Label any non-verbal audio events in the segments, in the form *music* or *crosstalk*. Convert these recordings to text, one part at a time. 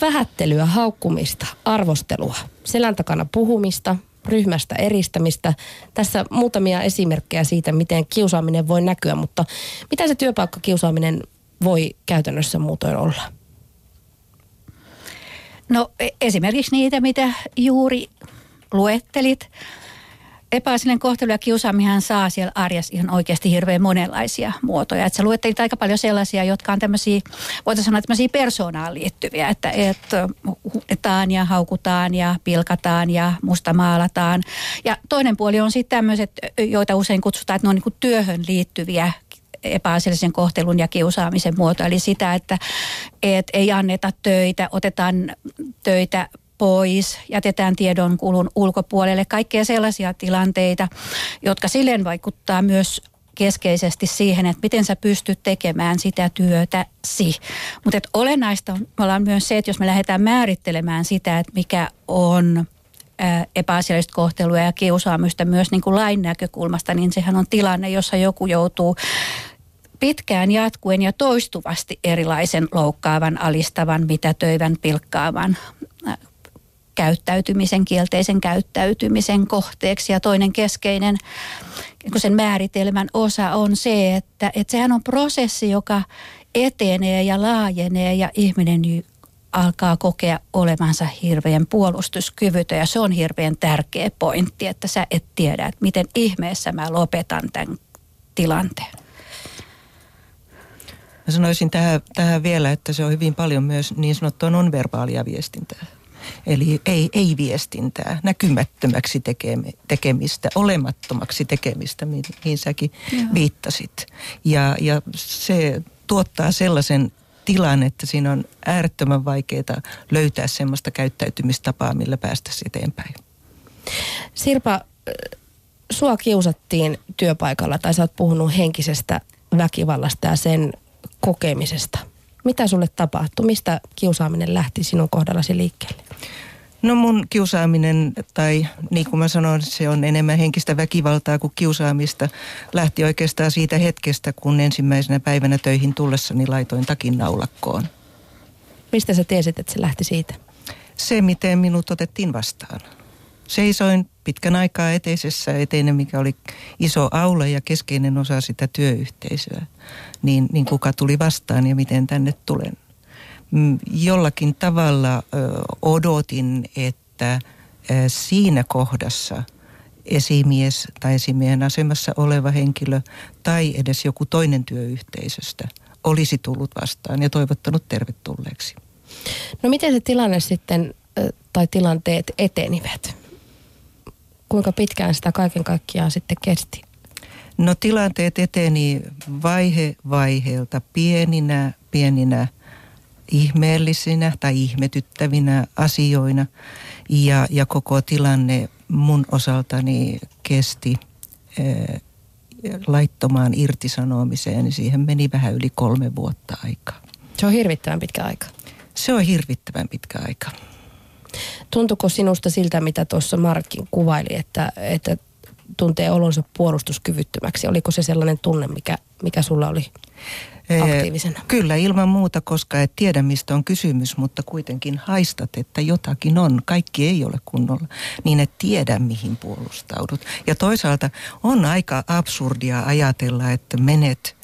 vähättelyä, haukkumista, arvostelua, selän takana puhumista, ryhmästä eristämistä. Tässä muutamia esimerkkejä siitä, miten kiusaaminen voi näkyä, mutta mitä se työpaikkakiusaaminen voi käytännössä muutoin olla? No e- esimerkiksi niitä, mitä juuri luettelit. Epäasiallinen kohtelu ja kiusaamihan saa siellä arjessa ihan oikeasti hirveän monenlaisia muotoja. Että sä luettelit aika paljon sellaisia, jotka on tämmöisiä, voitaisiin sanoa tämmöisiä persoonaan liittyviä, että et, huudetaan ja haukutaan ja pilkataan ja mustamaalataan. Ja toinen puoli on sitten tämmöiset, joita usein kutsutaan, että ne on niin työhön liittyviä epäasiallisen kohtelun ja kiusaamisen muoto. Eli sitä, että et ei anneta töitä, otetaan töitä pois, jätetään tiedon kulun ulkopuolelle. Kaikkea sellaisia tilanteita, jotka silleen vaikuttaa myös keskeisesti siihen, että miten sä pystyt tekemään sitä työtäsi. Mutta olennaista on, myös se, että jos me lähdetään määrittelemään sitä, että mikä on epäasiallista kohtelua ja kiusaamista myös niin kuin lain näkökulmasta, niin sehän on tilanne, jossa joku joutuu pitkään jatkuen ja toistuvasti erilaisen loukkaavan, alistavan, mitätöivän, pilkkaavan käyttäytymisen, kielteisen käyttäytymisen kohteeksi. Ja toinen keskeinen sen määritelmän osa on se, että, että sehän on prosessi, joka etenee ja laajenee ja ihminen alkaa kokea olevansa hirveän puolustuskyvytön ja se on hirveän tärkeä pointti, että sä et tiedä, että miten ihmeessä mä lopetan tämän tilanteen. Mä sanoisin tähän, tähän vielä, että se on hyvin paljon myös niin sanottua nonverbaalia viestintää. Eli ei, ei viestintää, näkymättömäksi tekemistä, olemattomaksi tekemistä, mihin säkin Joo. viittasit. Ja, ja se tuottaa sellaisen tilan, että siinä on äärettömän vaikeaa löytää sellaista käyttäytymistapaa, millä päästä eteenpäin. Sirpa, sua kiusattiin työpaikalla tai sä oot puhunut henkisestä väkivallasta ja sen kokemisesta. Mitä sulle tapahtui? Mistä kiusaaminen lähti sinun kohdallasi liikkeelle? No mun kiusaaminen, tai niin kuin mä sanoin, se on enemmän henkistä väkivaltaa kuin kiusaamista, lähti oikeastaan siitä hetkestä, kun ensimmäisenä päivänä töihin tullessani laitoin takin naulakkoon. Mistä sä tiesit, että se lähti siitä? Se, miten minut otettiin vastaan. Seisoin pitkän aikaa eteisessä eteinen, mikä oli iso aula ja keskeinen osa sitä työyhteisöä. Niin, niin kuka tuli vastaan ja miten tänne tulen. Mm, jollakin tavalla odotin, että siinä kohdassa esimies tai esimiehen asemassa oleva henkilö tai edes joku toinen työyhteisöstä olisi tullut vastaan ja toivottanut tervetulleeksi. No miten se tilanne sitten tai tilanteet etenivät? kuinka pitkään sitä kaiken kaikkiaan sitten kesti? No tilanteet eteni vaihe vaiheelta pieninä, pieninä ihmeellisinä tai ihmetyttävinä asioina. Ja, ja koko tilanne mun osaltani kesti laittomaan irtisanomiseen, niin siihen meni vähän yli kolme vuotta aikaa. Se on hirvittävän pitkä aika. Se on hirvittävän pitkä aika. Tuntuko sinusta siltä, mitä tuossa Markkin kuvaili, että, että tuntee olonsa puolustuskyvyttömäksi? Oliko se sellainen tunne, mikä, mikä sulla oli aktiivisena? Kyllä, ilman muuta, koska et tiedä mistä on kysymys, mutta kuitenkin haistat, että jotakin on. Kaikki ei ole kunnolla, niin et tiedä mihin puolustaudut. Ja toisaalta on aika absurdia ajatella, että menet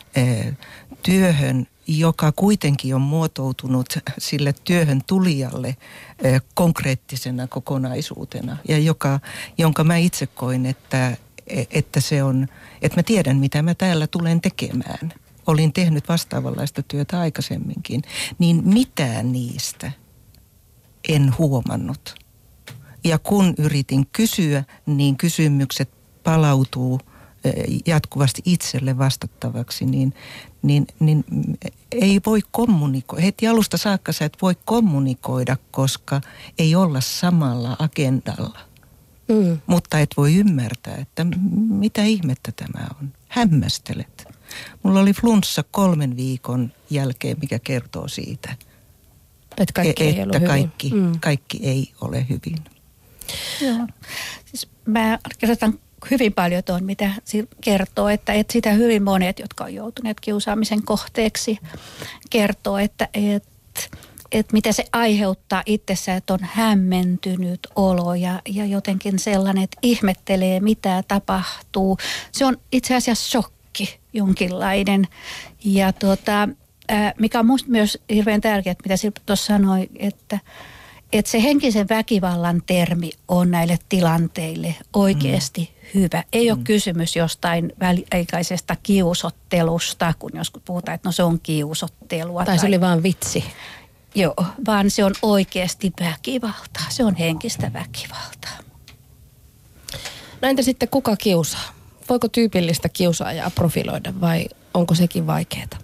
työhön joka kuitenkin on muotoutunut sille työhön tulijalle konkreettisena kokonaisuutena ja joka, jonka mä itse koin, että, että se on, että mä tiedän mitä mä täällä tulen tekemään. Olin tehnyt vastaavanlaista työtä aikaisemminkin, niin mitään niistä en huomannut. Ja kun yritin kysyä, niin kysymykset palautuu – jatkuvasti itselle vastattavaksi, niin, niin, niin ei voi kommunikoida. Heti alusta saakka sä et voi kommunikoida, koska ei olla samalla agendalla. Mm. Mutta et voi ymmärtää, että mitä ihmettä tämä on. Hämmästelet. Mulla oli flunssa kolmen viikon jälkeen, mikä kertoo siitä. Että kaikki, että ei, kaikki, mm. kaikki ei ole hyvin. Joo. Siis mä kirjoitan hyvin paljon tuon, mitä kertoo, että, että sitä hyvin monet, jotka on joutuneet kiusaamisen kohteeksi, kertoo, että, että että mitä se aiheuttaa itsessä, että on hämmentynyt olo ja, ja jotenkin sellainen, että ihmettelee mitä tapahtuu. Se on itse asiassa shokki jonkinlainen. Ja tuota, mikä on minusta myös hirveän tärkeää, mitä Sirpa tuossa sanoi, että, että se henkisen väkivallan termi on näille tilanteille oikeasti mm. hyvä. Ei mm. ole kysymys jostain väliaikaisesta kiusottelusta, kun joskus puhutaan, että no se on kiusottelua. Tai, tai se oli vain vitsi. Joo, vaan se on oikeasti väkivaltaa. Se on henkistä väkivaltaa. No entä sitten kuka kiusaa? Voiko tyypillistä kiusaajaa profiloida vai onko sekin vaikeaa?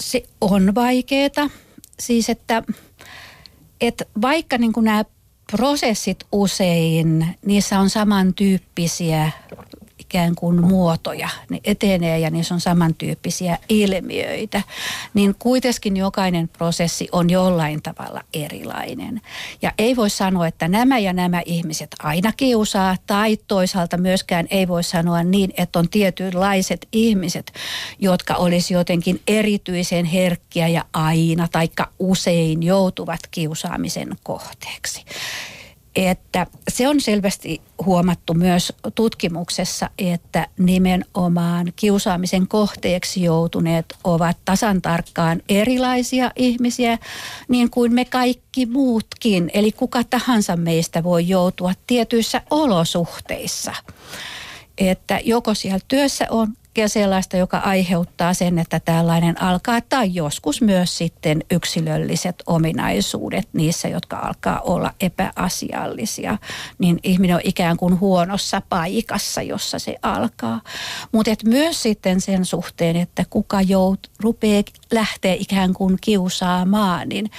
Se on vaikeaa. Siis että, että vaikka niin kuin nämä prosessit usein, niissä on samantyyppisiä ikään kuin muotoja, ne etenee ja niissä on samantyyppisiä ilmiöitä, niin kuitenkin jokainen prosessi on jollain tavalla erilainen. Ja ei voi sanoa, että nämä ja nämä ihmiset aina kiusaa, tai toisaalta myöskään ei voi sanoa niin, että on tietynlaiset ihmiset, jotka olisi jotenkin erityisen herkkiä ja aina taikka usein joutuvat kiusaamisen kohteeksi että se on selvästi huomattu myös tutkimuksessa, että nimenomaan kiusaamisen kohteeksi joutuneet ovat tasan tarkkaan erilaisia ihmisiä, niin kuin me kaikki muutkin. Eli kuka tahansa meistä voi joutua tietyissä olosuhteissa että joko siellä työssä on kaikkea sellaista, joka aiheuttaa sen, että tällainen alkaa, tai joskus myös sitten yksilölliset ominaisuudet niissä, jotka alkaa olla epäasiallisia, niin ihminen on ikään kuin huonossa paikassa, jossa se alkaa. Mutta myös sitten sen suhteen, että kuka jout, rupeaa lähteä ikään kuin kiusaamaan, niin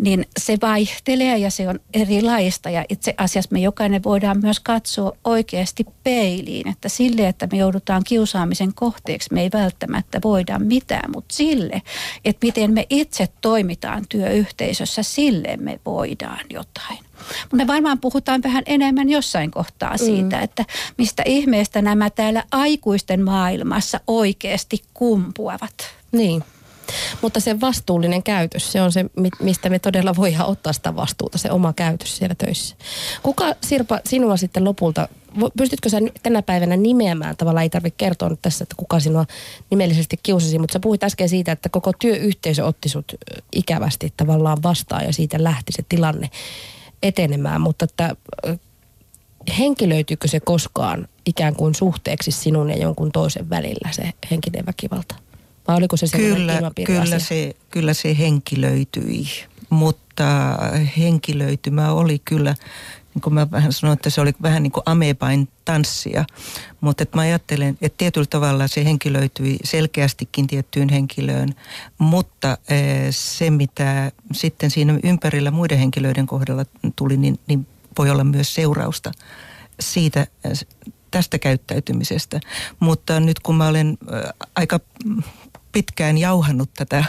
niin se vaihtelee ja se on erilaista. Ja itse asiassa me jokainen voidaan myös katsoa oikeasti peiliin, että sille, että me joudutaan kiusaamisen kohteeksi, me ei välttämättä voida mitään, mutta sille, että miten me itse toimitaan työyhteisössä, sille me voidaan jotain. Mutta me varmaan puhutaan vähän enemmän jossain kohtaa siitä, mm. että mistä ihmeestä nämä täällä aikuisten maailmassa oikeasti kumpuavat. Niin. Mutta se vastuullinen käytös, se on se, mistä me todella voidaan ottaa sitä vastuuta, se oma käytös siellä töissä. Kuka Sirpa sinua sitten lopulta, pystytkö sä tänä päivänä nimeämään, tavallaan ei tarvitse kertoa nyt tässä, että kuka sinua nimellisesti kiusasi, mutta sä puhuit äsken siitä, että koko työyhteisö otti sut ikävästi tavallaan vastaan ja siitä lähti se tilanne etenemään, mutta että henkilöityykö se koskaan ikään kuin suhteeksi sinun ja jonkun toisen välillä se henkinen väkivalta? Vai oliko se kyllä, kyllä se, kyllä se henkilöityi, mutta henkilöitymä oli kyllä, niin kuin mä vähän sanoin, että se oli vähän niin kuin amebain tanssia. Mutta että mä ajattelen, että tietyllä tavalla se henkilöityi selkeästikin tiettyyn henkilöön, mutta eh, se mitä sitten siinä ympärillä muiden henkilöiden kohdalla tuli, niin, niin voi olla myös seurausta siitä tästä käyttäytymisestä. Mutta nyt kun mä olen eh, aika pitkään jauhannut tätä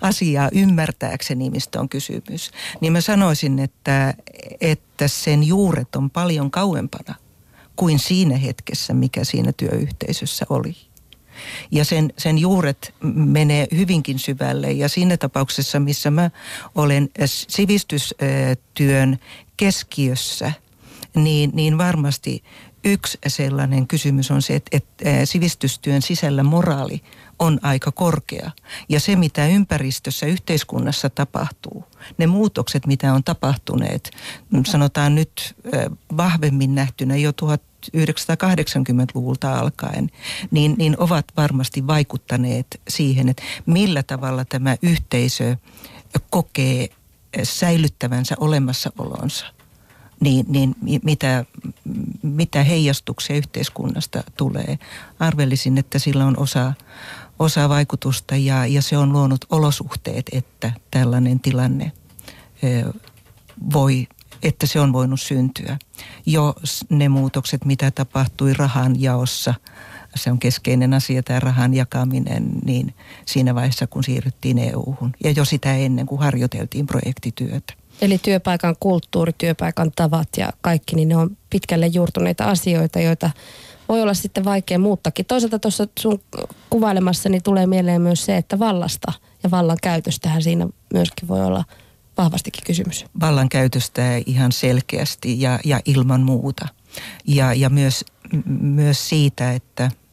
asiaa ymmärtääkseni, mistä on kysymys, niin mä sanoisin, että, että sen juuret on paljon kauempana kuin siinä hetkessä, mikä siinä työyhteisössä oli. Ja sen, sen juuret menee hyvinkin syvälle ja siinä tapauksessa, missä mä olen sivistystyön keskiössä, niin, niin varmasti yksi sellainen kysymys on se, että, että sivistystyön sisällä moraali on aika korkea. Ja se, mitä ympäristössä, yhteiskunnassa tapahtuu, ne muutokset, mitä on tapahtuneet, sanotaan nyt vahvemmin nähtynä jo 1980-luvulta alkaen, niin, niin ovat varmasti vaikuttaneet siihen, että millä tavalla tämä yhteisö kokee säilyttävänsä olemassaolonsa niin, niin mitä, mitä heijastuksia yhteiskunnasta tulee. Arvelisin, että sillä on osa, osa vaikutusta ja, ja se on luonut olosuhteet, että tällainen tilanne voi, että se on voinut syntyä. Jo ne muutokset, mitä tapahtui rahan jaossa, se on keskeinen asia tämä rahan jakaminen, niin siinä vaiheessa kun siirryttiin EU-hun ja jo sitä ennen kuin harjoiteltiin projektityötä. Eli työpaikan kulttuuri, työpaikan tavat ja kaikki, niin ne on pitkälle juurtuneita asioita, joita voi olla sitten vaikea muuttakin. Toisaalta tuossa sun kuvailemassani tulee mieleen myös se, että vallasta ja vallan käytöstähän siinä myöskin voi olla vahvastikin kysymys. Vallan käytöstä ihan selkeästi ja, ja ilman muuta. Ja, ja myös, myös siitä, että –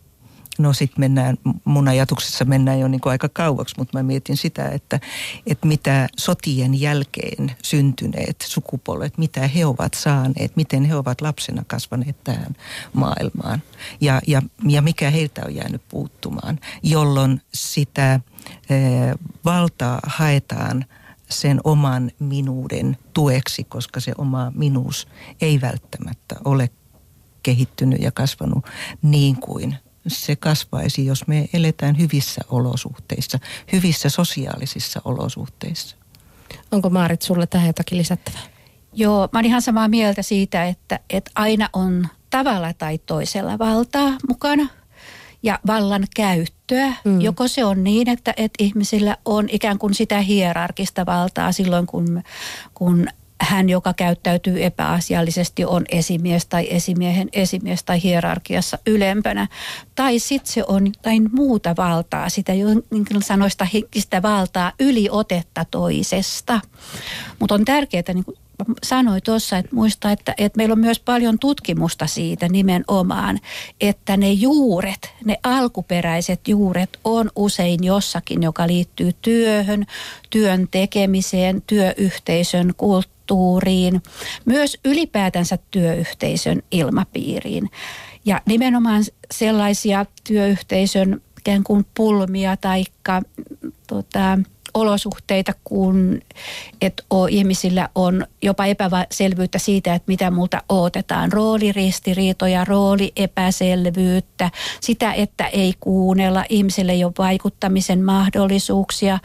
no sitten mennään, mun ajatuksessa mennään jo niin kuin aika kauaksi, mutta mä mietin sitä, että, että mitä sotien jälkeen syntyneet sukupolvet, mitä he ovat saaneet, miten he ovat lapsena kasvaneet tähän maailmaan. Ja, ja, ja mikä heiltä on jäänyt puuttumaan, jolloin sitä e, valtaa haetaan sen oman minuuden tueksi, koska se oma minuus ei välttämättä ole kehittynyt ja kasvanut niin kuin se kasvaisi, jos me eletään hyvissä olosuhteissa, hyvissä sosiaalisissa olosuhteissa. Onko Maarit sulle tähän jotakin lisättävää? Joo, mä olen ihan samaa mieltä siitä, että, että aina on tavalla tai toisella valtaa mukana ja vallan käyttöä. Mm. Joko se on niin, että, että ihmisillä on ikään kuin sitä hierarkista valtaa silloin, kun, kun hän, joka käyttäytyy epäasiallisesti, on esimies tai esimiehen esimies tai hierarkiassa ylempänä. Tai sitten se on jotain muuta valtaa, sitä niin sanoista henkistä valtaa, yliotetta toisesta. Mutta on tärkeää, niin kuin sanoi tuossa, että muista, että, että meillä on myös paljon tutkimusta siitä nimenomaan, että ne juuret, ne alkuperäiset juuret on usein jossakin, joka liittyy työhön, työn tekemiseen, työyhteisön kulttuuriin kulttuuriin, myös ylipäätänsä työyhteisön ilmapiiriin. Ja nimenomaan sellaisia työyhteisön ikään kuin pulmia tai tota, olosuhteita, kun et o, ihmisillä on jopa epäselvyyttä siitä, että mitä multa odotetaan. Rooliristiriitoja, rooliepäselvyyttä, sitä, että ei kuunnella, ihmisille ole vaikuttamisen mahdollisuuksia,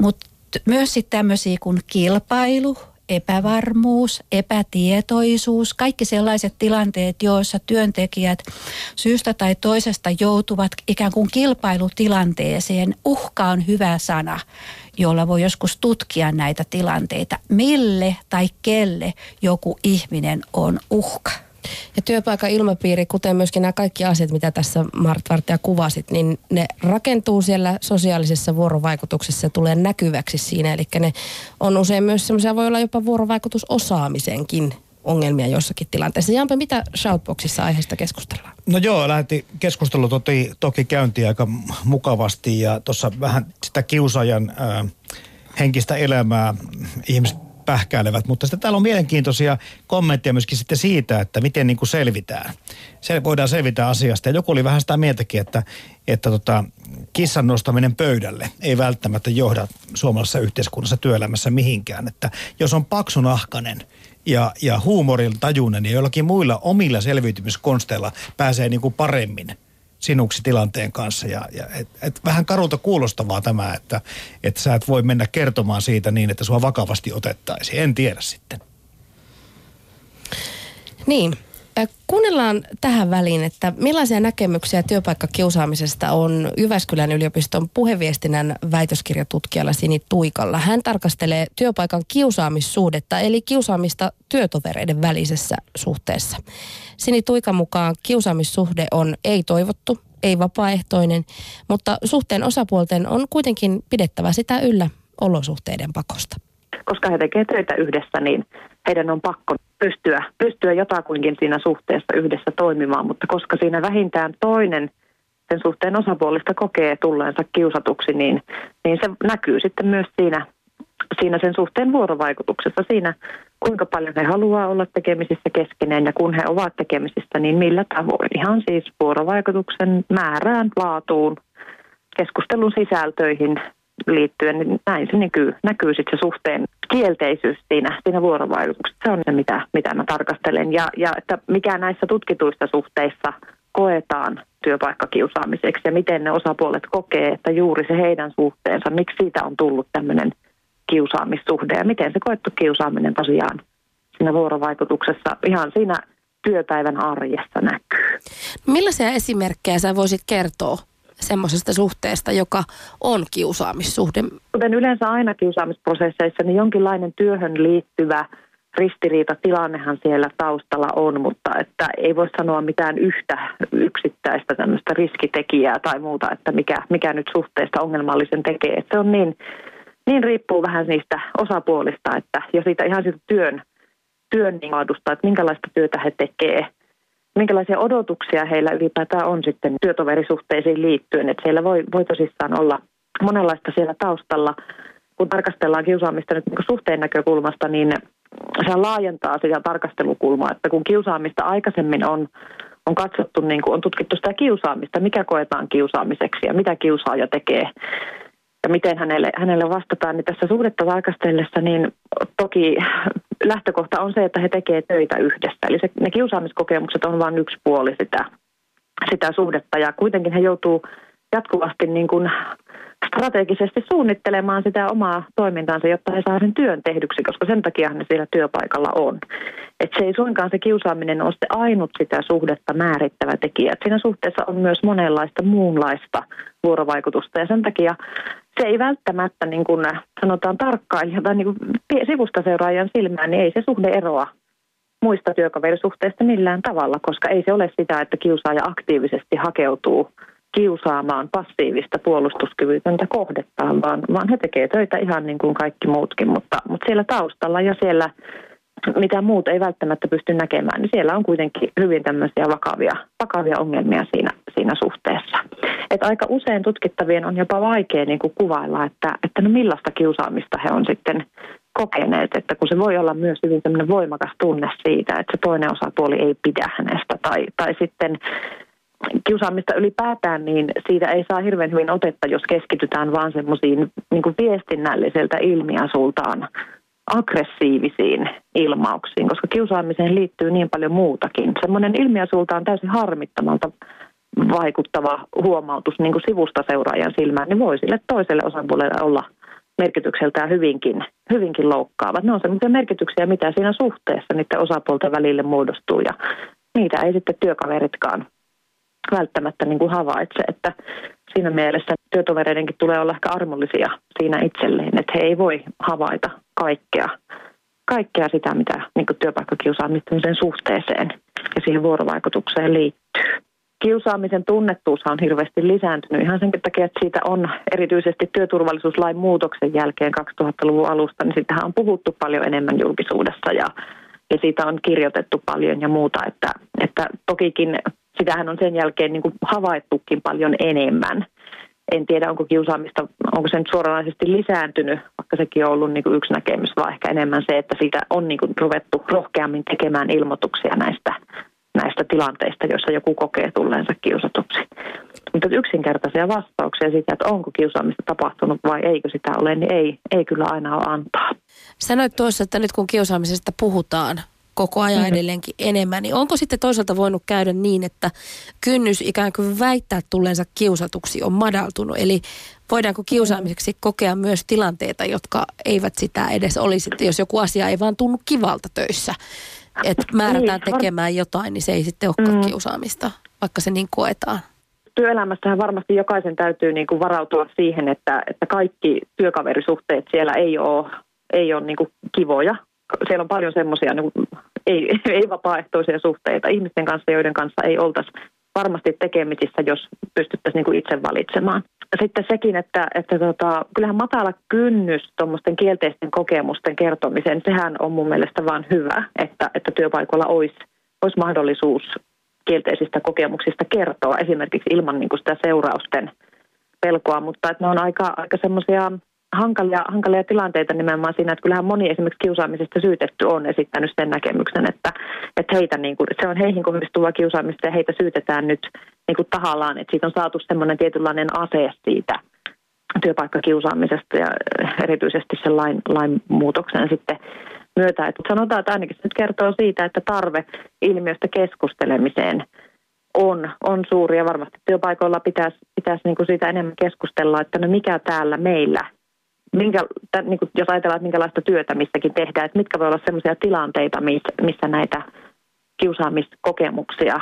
mutta myös sitten tämmöisiä kuin kilpailu, epävarmuus, epätietoisuus, kaikki sellaiset tilanteet, joissa työntekijät syystä tai toisesta joutuvat ikään kuin kilpailutilanteeseen. Uhka on hyvä sana, jolla voi joskus tutkia näitä tilanteita. Mille tai kelle joku ihminen on uhka? Ja työpaikan ilmapiiri, kuten myöskin nämä kaikki asiat, mitä tässä Mart Vartija kuvasit, niin ne rakentuu siellä sosiaalisessa vuorovaikutuksessa ja tulee näkyväksi siinä. Eli ne on usein myös semmoisia, voi olla jopa vuorovaikutusosaamisenkin ongelmia jossakin tilanteessa. Jampe, mitä Shoutboxissa aiheesta keskustellaan? No joo, lähti keskustelu toki, toki käyntiin aika mukavasti ja tuossa vähän sitä kiusaajan äh, henkistä elämää ihmiset pähkäilevät, mutta sitten täällä on mielenkiintoisia kommentteja myöskin sitten siitä, että miten niin kuin selvitään. Se voidaan selvitä asiasta. Ja joku oli vähän sitä mieltäkin, että, että tota, kissan nostaminen pöydälle ei välttämättä johda suomalaisessa yhteiskunnassa työelämässä mihinkään. Että jos on paksunahkanen ja, ja huumorin tajunen ja jollakin muilla omilla selviytymiskonsteilla pääsee niin kuin paremmin – sinuksi tilanteen kanssa. Ja, ja et, et vähän karulta kuulostavaa tämä, että et sä et voi mennä kertomaan siitä niin, että sua vakavasti otettaisiin. En tiedä sitten. Niin. Kuunnellaan tähän väliin, että millaisia näkemyksiä työpaikkakiusaamisesta on Jyväskylän yliopiston puheviestinnän väitöskirjatutkijalla Sini Tuikalla. Hän tarkastelee työpaikan kiusaamissuhdetta, eli kiusaamista työtovereiden välisessä suhteessa. Sini Tuikan mukaan kiusaamissuhde on ei-toivottu, ei vapaaehtoinen, mutta suhteen osapuolten on kuitenkin pidettävä sitä yllä olosuhteiden pakosta. Koska he tekevät töitä yhdessä, niin heidän on pakko pystyä, pystyä jotakuinkin siinä suhteessa yhdessä toimimaan, mutta koska siinä vähintään toinen sen suhteen osapuolista kokee tulleensa kiusatuksi, niin, niin se näkyy sitten myös siinä, siinä sen suhteen vuorovaikutuksessa, siinä kuinka paljon he haluaa olla tekemisissä keskenään ja kun he ovat tekemisissä, niin millä tavoin. Ihan siis vuorovaikutuksen määrään, laatuun, keskustelun sisältöihin liittyen, niin näin se näkyy, näkyy sitten se suhteen kielteisyys siinä, siinä vuorovaikutuksessa. Se on se, mitä, mitä mä tarkastelen. Ja, ja että mikä näissä tutkituissa suhteissa koetaan työpaikkakiusaamiseksi ja miten ne osapuolet kokee, että juuri se heidän suhteensa, miksi siitä on tullut tämmöinen kiusaamissuhde ja miten se koettu kiusaaminen tosiaan siinä vuorovaikutuksessa ihan siinä työpäivän arjessa näkyy. Millaisia esimerkkejä sä voisit kertoa semmoisesta suhteesta, joka on kiusaamissuhde? Kuten yleensä aina kiusaamisprosesseissa, niin jonkinlainen työhön liittyvä ristiriitatilannehan siellä taustalla on, mutta että ei voi sanoa mitään yhtä yksittäistä tämmöistä riskitekijää tai muuta, että mikä, mikä nyt suhteesta ongelmallisen tekee. Että se on niin, niin riippuu vähän niistä osapuolista, että jo siitä ihan siitä työn, työn laadusta, että minkälaista työtä he tekee, minkälaisia odotuksia heillä ylipäätään on sitten työtoverisuhteisiin liittyen, että siellä voi, voi tosissaan olla monenlaista siellä taustalla. Kun tarkastellaan kiusaamista nyt niin suhteen näkökulmasta, niin se laajentaa sitä tarkastelukulmaa, että kun kiusaamista aikaisemmin on, on katsottu, niin kuin on tutkittu sitä kiusaamista, mikä koetaan kiusaamiseksi ja mitä kiusaaja tekee ja miten hänelle, hänelle vastataan, niin tässä suhdetta tarkastellessa, niin toki lähtökohta on se, että he tekevät töitä yhdessä. Eli se, ne kiusaamiskokemukset on vain yksi puoli sitä, sitä suhdetta ja kuitenkin he joutuu jatkuvasti niin kuin strategisesti suunnittelemaan sitä omaa toimintaansa, jotta he saa sen työn tehdyksi, koska sen takia ne siellä työpaikalla on. Et se ei suinkaan se kiusaaminen ole se ainut sitä suhdetta määrittävä tekijä. Et siinä suhteessa on myös monenlaista muunlaista vuorovaikutusta ja sen takia se ei välttämättä niin kuin sanotaan tarkkailija tai niin sivusta seuraajan silmään, niin ei se suhde eroa muista työkaverisuhteista millään tavalla, koska ei se ole sitä, että kiusaaja aktiivisesti hakeutuu kiusaamaan passiivista puolustuskyvytöntä kohdettaan, vaan, vaan he tekevät töitä ihan niin kuin kaikki muutkin, mutta, mutta siellä taustalla ja siellä mitä muut ei välttämättä pysty näkemään, niin siellä on kuitenkin hyvin tämmöisiä vakavia, vakavia ongelmia siinä, siinä suhteessa. Et aika usein tutkittavien on jopa vaikea niin kuin kuvailla, että, että no millaista kiusaamista he on sitten kokeneet, että kun se voi olla myös hyvin tämmöinen voimakas tunne siitä, että se toinen osapuoli ei pidä hänestä tai, tai sitten kiusaamista ylipäätään, niin siitä ei saa hirveän hyvin otetta, jos keskitytään vaan semmoisiin niin viestinnälliseltä ilmiasultaan aggressiivisiin ilmauksiin, koska kiusaamiseen liittyy niin paljon muutakin. Semmoinen ilmiasultaan täysin harmittamalta vaikuttava huomautus niin kuin sivusta seuraajan silmään, niin voi sille toiselle osapuolelle olla merkitykseltään hyvinkin, hyvinkin loukkaavat. Ne on sellaisia merkityksiä, mitä siinä suhteessa niiden osapuolten välille muodostuu ja niitä ei sitten työkaveritkaan välttämättä niin kuin havaitse, että siinä mielessä työtovereidenkin tulee olla ehkä armollisia siinä itselleen, että he ei voi havaita kaikkea, kaikkea sitä, mitä niin kuin työpaikkakiusaamisen suhteeseen ja siihen vuorovaikutukseen liittyy. Kiusaamisen tunnettuus on hirveästi lisääntynyt ihan sen takia, että siitä on erityisesti työturvallisuuslain muutoksen jälkeen 2000-luvun alusta, niin sitähän on puhuttu paljon enemmän julkisuudessa ja, ja siitä on kirjoitettu paljon ja muuta, että, että tokikin sitähän on sen jälkeen niin kuin havaittukin paljon enemmän. En tiedä, onko kiusaamista, onko se nyt suoranaisesti lisääntynyt, vaikka sekin on ollut niin kuin yksi näkemys, vaan ehkä enemmän se, että siitä on niin kuin ruvettu rohkeammin tekemään ilmoituksia näistä, näistä tilanteista, joissa joku kokee tulleensa kiusatuksi. Mutta yksinkertaisia vastauksia siitä, että onko kiusaamista tapahtunut vai eikö sitä ole, niin ei, ei kyllä aina ole antaa. Sanoit tuossa, että nyt kun kiusaamisesta puhutaan, koko ajan mm-hmm. edelleenkin enemmän, niin onko sitten toisaalta voinut käydä niin, että kynnys ikään kuin väittää tulleensa kiusatuksi on madaltunut? Eli voidaanko kiusaamiseksi kokea myös tilanteita, jotka eivät sitä edes olisi, että jos joku asia ei vaan tunnu kivalta töissä, että määrätään niin, tekemään jotain, niin se ei sitten olekaan mm. kiusaamista, vaikka se niin koetaan työelämässähän varmasti jokaisen täytyy niin kuin varautua siihen, että, että kaikki työkaverisuhteet siellä ei ole, ei ole niin kuin kivoja siellä on paljon semmoisia niin ei, *laughs* ei vapaaehtoisia suhteita ihmisten kanssa, joiden kanssa ei oltaisi varmasti tekemisissä, jos pystyttäisiin niin itse valitsemaan. Sitten sekin, että, että tota, kyllähän matala kynnys tuommoisten kielteisten kokemusten kertomiseen, sehän on mun mielestä vaan hyvä, että, että työpaikoilla olisi, olisi mahdollisuus kielteisistä kokemuksista kertoa esimerkiksi ilman niin kuin sitä seurausten pelkoa, mutta että ne on aika, aika semmoisia hankalia, hankalia tilanteita nimenomaan siinä, että kyllähän moni esimerkiksi kiusaamisesta syytetty on esittänyt sen näkemyksen, että, että heitä niin kuin, se on heihin kohdistuvaa kiusaamista ja heitä syytetään nyt niin kuin tahallaan, että siitä on saatu semmoinen tietynlainen ase siitä työpaikkakiusaamisesta ja erityisesti sen lain, lain muutoksen sitten myötä. Että sanotaan, että ainakin se nyt kertoo siitä, että tarve ilmiöstä keskustelemiseen on, on suuri ja varmasti työpaikoilla pitäisi, pitäisi niin kuin siitä enemmän keskustella, että no mikä täällä meillä – minkä, niin kuin jos ajatellaan, että minkälaista työtä missäkin tehdään, että mitkä voi olla sellaisia tilanteita, missä näitä kiusaamiskokemuksia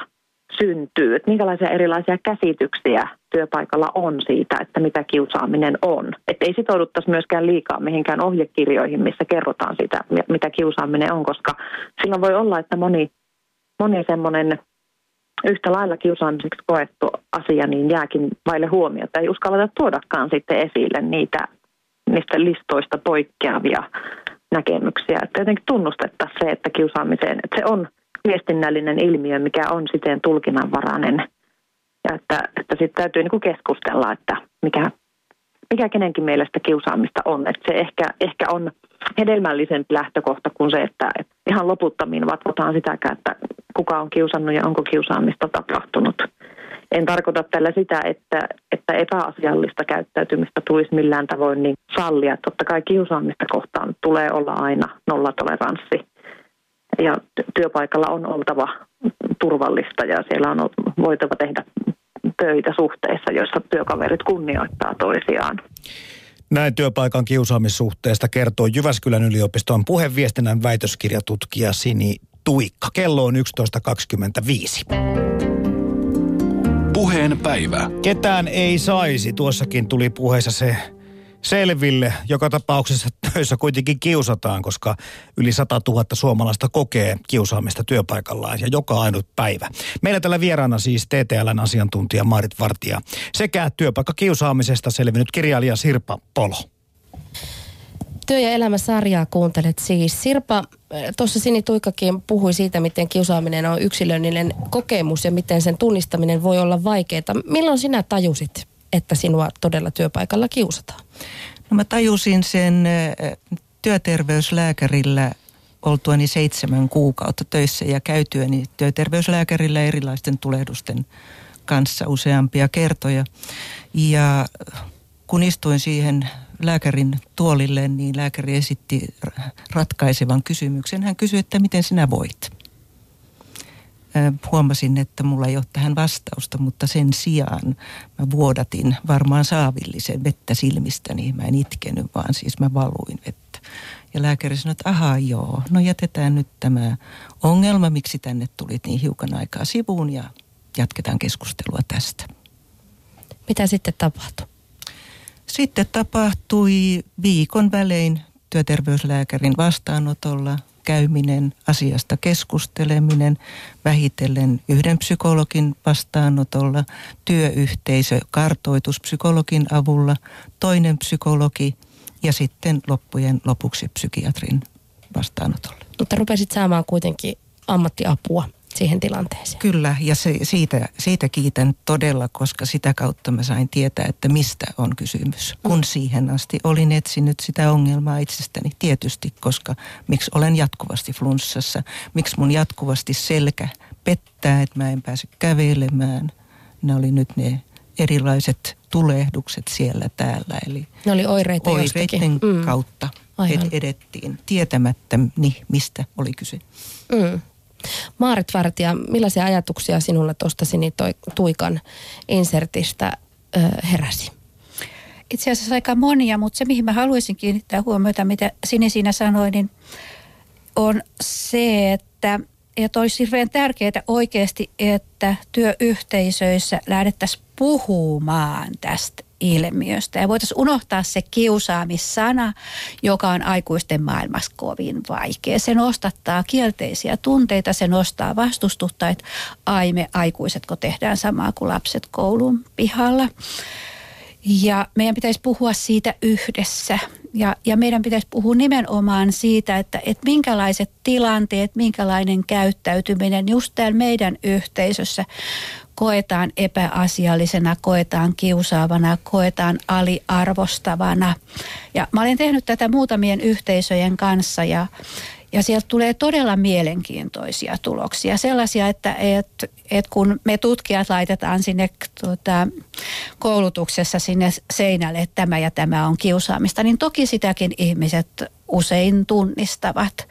syntyy, että minkälaisia erilaisia käsityksiä työpaikalla on siitä, että mitä kiusaaminen on. Että ei sitouduttaisi myöskään liikaa mihinkään ohjekirjoihin, missä kerrotaan sitä, mitä kiusaaminen on, koska silloin voi olla, että moni, moni semmoinen yhtä lailla kiusaamiseksi koettu asia niin jääkin vaille huomiota. Ei uskalleta tuodakaan sitten esille niitä niistä listoista poikkeavia näkemyksiä. Että jotenkin tunnustettaisiin se, että kiusaamiseen, että se on viestinnällinen ilmiö, mikä on siten tulkinnanvarainen. Ja että, että sitten täytyy niin kuin keskustella, että mikä, mikä kenenkin mielestä kiusaamista on. Että se ehkä, ehkä on hedelmällisempi lähtökohta kuin se, että, että ihan loputtomiin vatvotaan sitäkään, että kuka on kiusannut ja onko kiusaamista tapahtunut. En tarkoita tällä sitä, että, että epäasiallista käyttäytymistä tulisi millään tavoin niin sallia. Totta kai kiusaamista kohtaan tulee olla aina nollatoleranssi. Ja työpaikalla on oltava turvallista ja siellä on voitava tehdä töitä suhteissa, joissa työkaverit kunnioittaa toisiaan. Näin työpaikan kiusaamissuhteesta kertoo Jyväskylän yliopiston puheviestinnän väitöskirjatutkija Sini Tuikka. Kello on 11.25. Puheen päivä. Ketään ei saisi. Tuossakin tuli puheessa se selville. Joka tapauksessa töissä kuitenkin kiusataan, koska yli 100 000 suomalaista kokee kiusaamista työpaikallaan ja joka ainut päivä. Meillä tällä vieraana siis TTLn asiantuntija Marit Vartija sekä työpaikkakiusaamisesta selvinnyt kirjailija Sirpa Polo. Työ- ja elämäsarjaa kuuntelet siis. Sirpa, tuossa Sini Tuikkakin puhui siitä, miten kiusaaminen on yksilöllinen kokemus ja miten sen tunnistaminen voi olla vaikeaa. Milloin sinä tajusit, että sinua todella työpaikalla kiusataan? No mä tajusin sen työterveyslääkärillä oltuani seitsemän kuukautta töissä ja käytyäni työterveyslääkärillä erilaisten tulehdusten kanssa useampia kertoja. Ja kun istuin siihen lääkärin tuolille, niin lääkäri esitti ratkaisevan kysymyksen. Hän kysyi, että miten sinä voit? Huomasin, että mulla ei ole tähän vastausta, mutta sen sijaan mä vuodatin varmaan saavillisen vettä silmistäni. Mä en itkenyt, vaan siis mä valuin vettä. Ja lääkäri sanoi, että ahaa joo, no jätetään nyt tämä ongelma, miksi tänne tulit niin hiukan aikaa sivuun ja jatketaan keskustelua tästä. Mitä sitten tapahtui? Sitten tapahtui viikon välein työterveyslääkärin vastaanotolla käyminen, asiasta keskusteleminen, vähitellen yhden psykologin vastaanotolla, työyhteisö, kartoitus psykologin avulla, toinen psykologi ja sitten loppujen lopuksi psykiatrin vastaanotolla. Mutta rupesit saamaan kuitenkin ammattiapua siihen tilanteeseen. Kyllä, ja se, siitä, siitä kiitän todella, koska sitä kautta mä sain tietää, että mistä on kysymys. Kun mm. siihen asti olin etsinyt sitä ongelmaa itsestäni tietysti, koska miksi olen jatkuvasti flunssassa, miksi mun jatkuvasti selkä pettää, että mä en pääse kävelemään. Ne oli nyt ne erilaiset tulehdukset siellä täällä. Eli ne oli oireita oireiden mm. kautta Aivan. edettiin tietämättä, mistä oli kyse. Mm. Maarit Vartija, millaisia ajatuksia sinulla tuosta Sini Tuikan insertistä ö, heräsi? Itse asiassa aika monia, mutta se mihin mä haluaisin kiinnittää huomiota, mitä Sini siinä sanoi, niin on se, että, että olisi hirveän tärkeää oikeasti, että työyhteisöissä lähdettäisiin puhumaan tästä ilmiöstä. Ja voitaisiin unohtaa se kiusaamissana, joka on aikuisten maailmassa kovin vaikea. Se nostattaa kielteisiä tunteita, se nostaa vastustusta, että ai me aikuisetko tehdään samaa kuin lapset koulun pihalla. Ja meidän pitäisi puhua siitä yhdessä. Ja, ja meidän pitäisi puhua nimenomaan siitä, että, että minkälaiset tilanteet, minkälainen käyttäytyminen just täällä meidän yhteisössä koetaan epäasiallisena, koetaan kiusaavana, koetaan aliarvostavana. Ja mä olen tehnyt tätä muutamien yhteisöjen kanssa ja, ja sieltä tulee todella mielenkiintoisia tuloksia. Sellaisia, että et, et kun me tutkijat laitetaan sinne tuota, koulutuksessa sinne seinälle, että tämä ja tämä on kiusaamista, niin toki sitäkin ihmiset usein tunnistavat.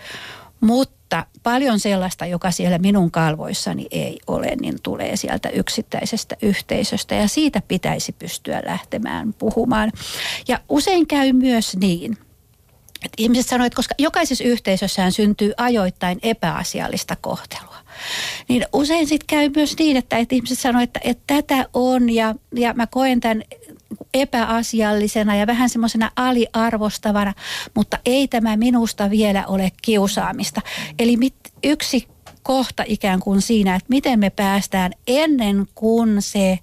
Mutta mutta paljon sellaista, joka siellä minun kalvoissani ei ole, niin tulee sieltä yksittäisestä yhteisöstä ja siitä pitäisi pystyä lähtemään puhumaan. Ja usein käy myös niin, että ihmiset sanoivat, että koska jokaisessa yhteisössään syntyy ajoittain epäasiallista kohtelua. Niin usein sitten käy myös niin, että, että ihmiset sanoo, että, että tätä on ja, ja mä koen tämän epäasiallisena ja vähän semmoisena aliarvostavana, mutta ei tämä minusta vielä ole kiusaamista. Eli mit, yksi kohta ikään kuin siinä, että miten me päästään ennen kuin se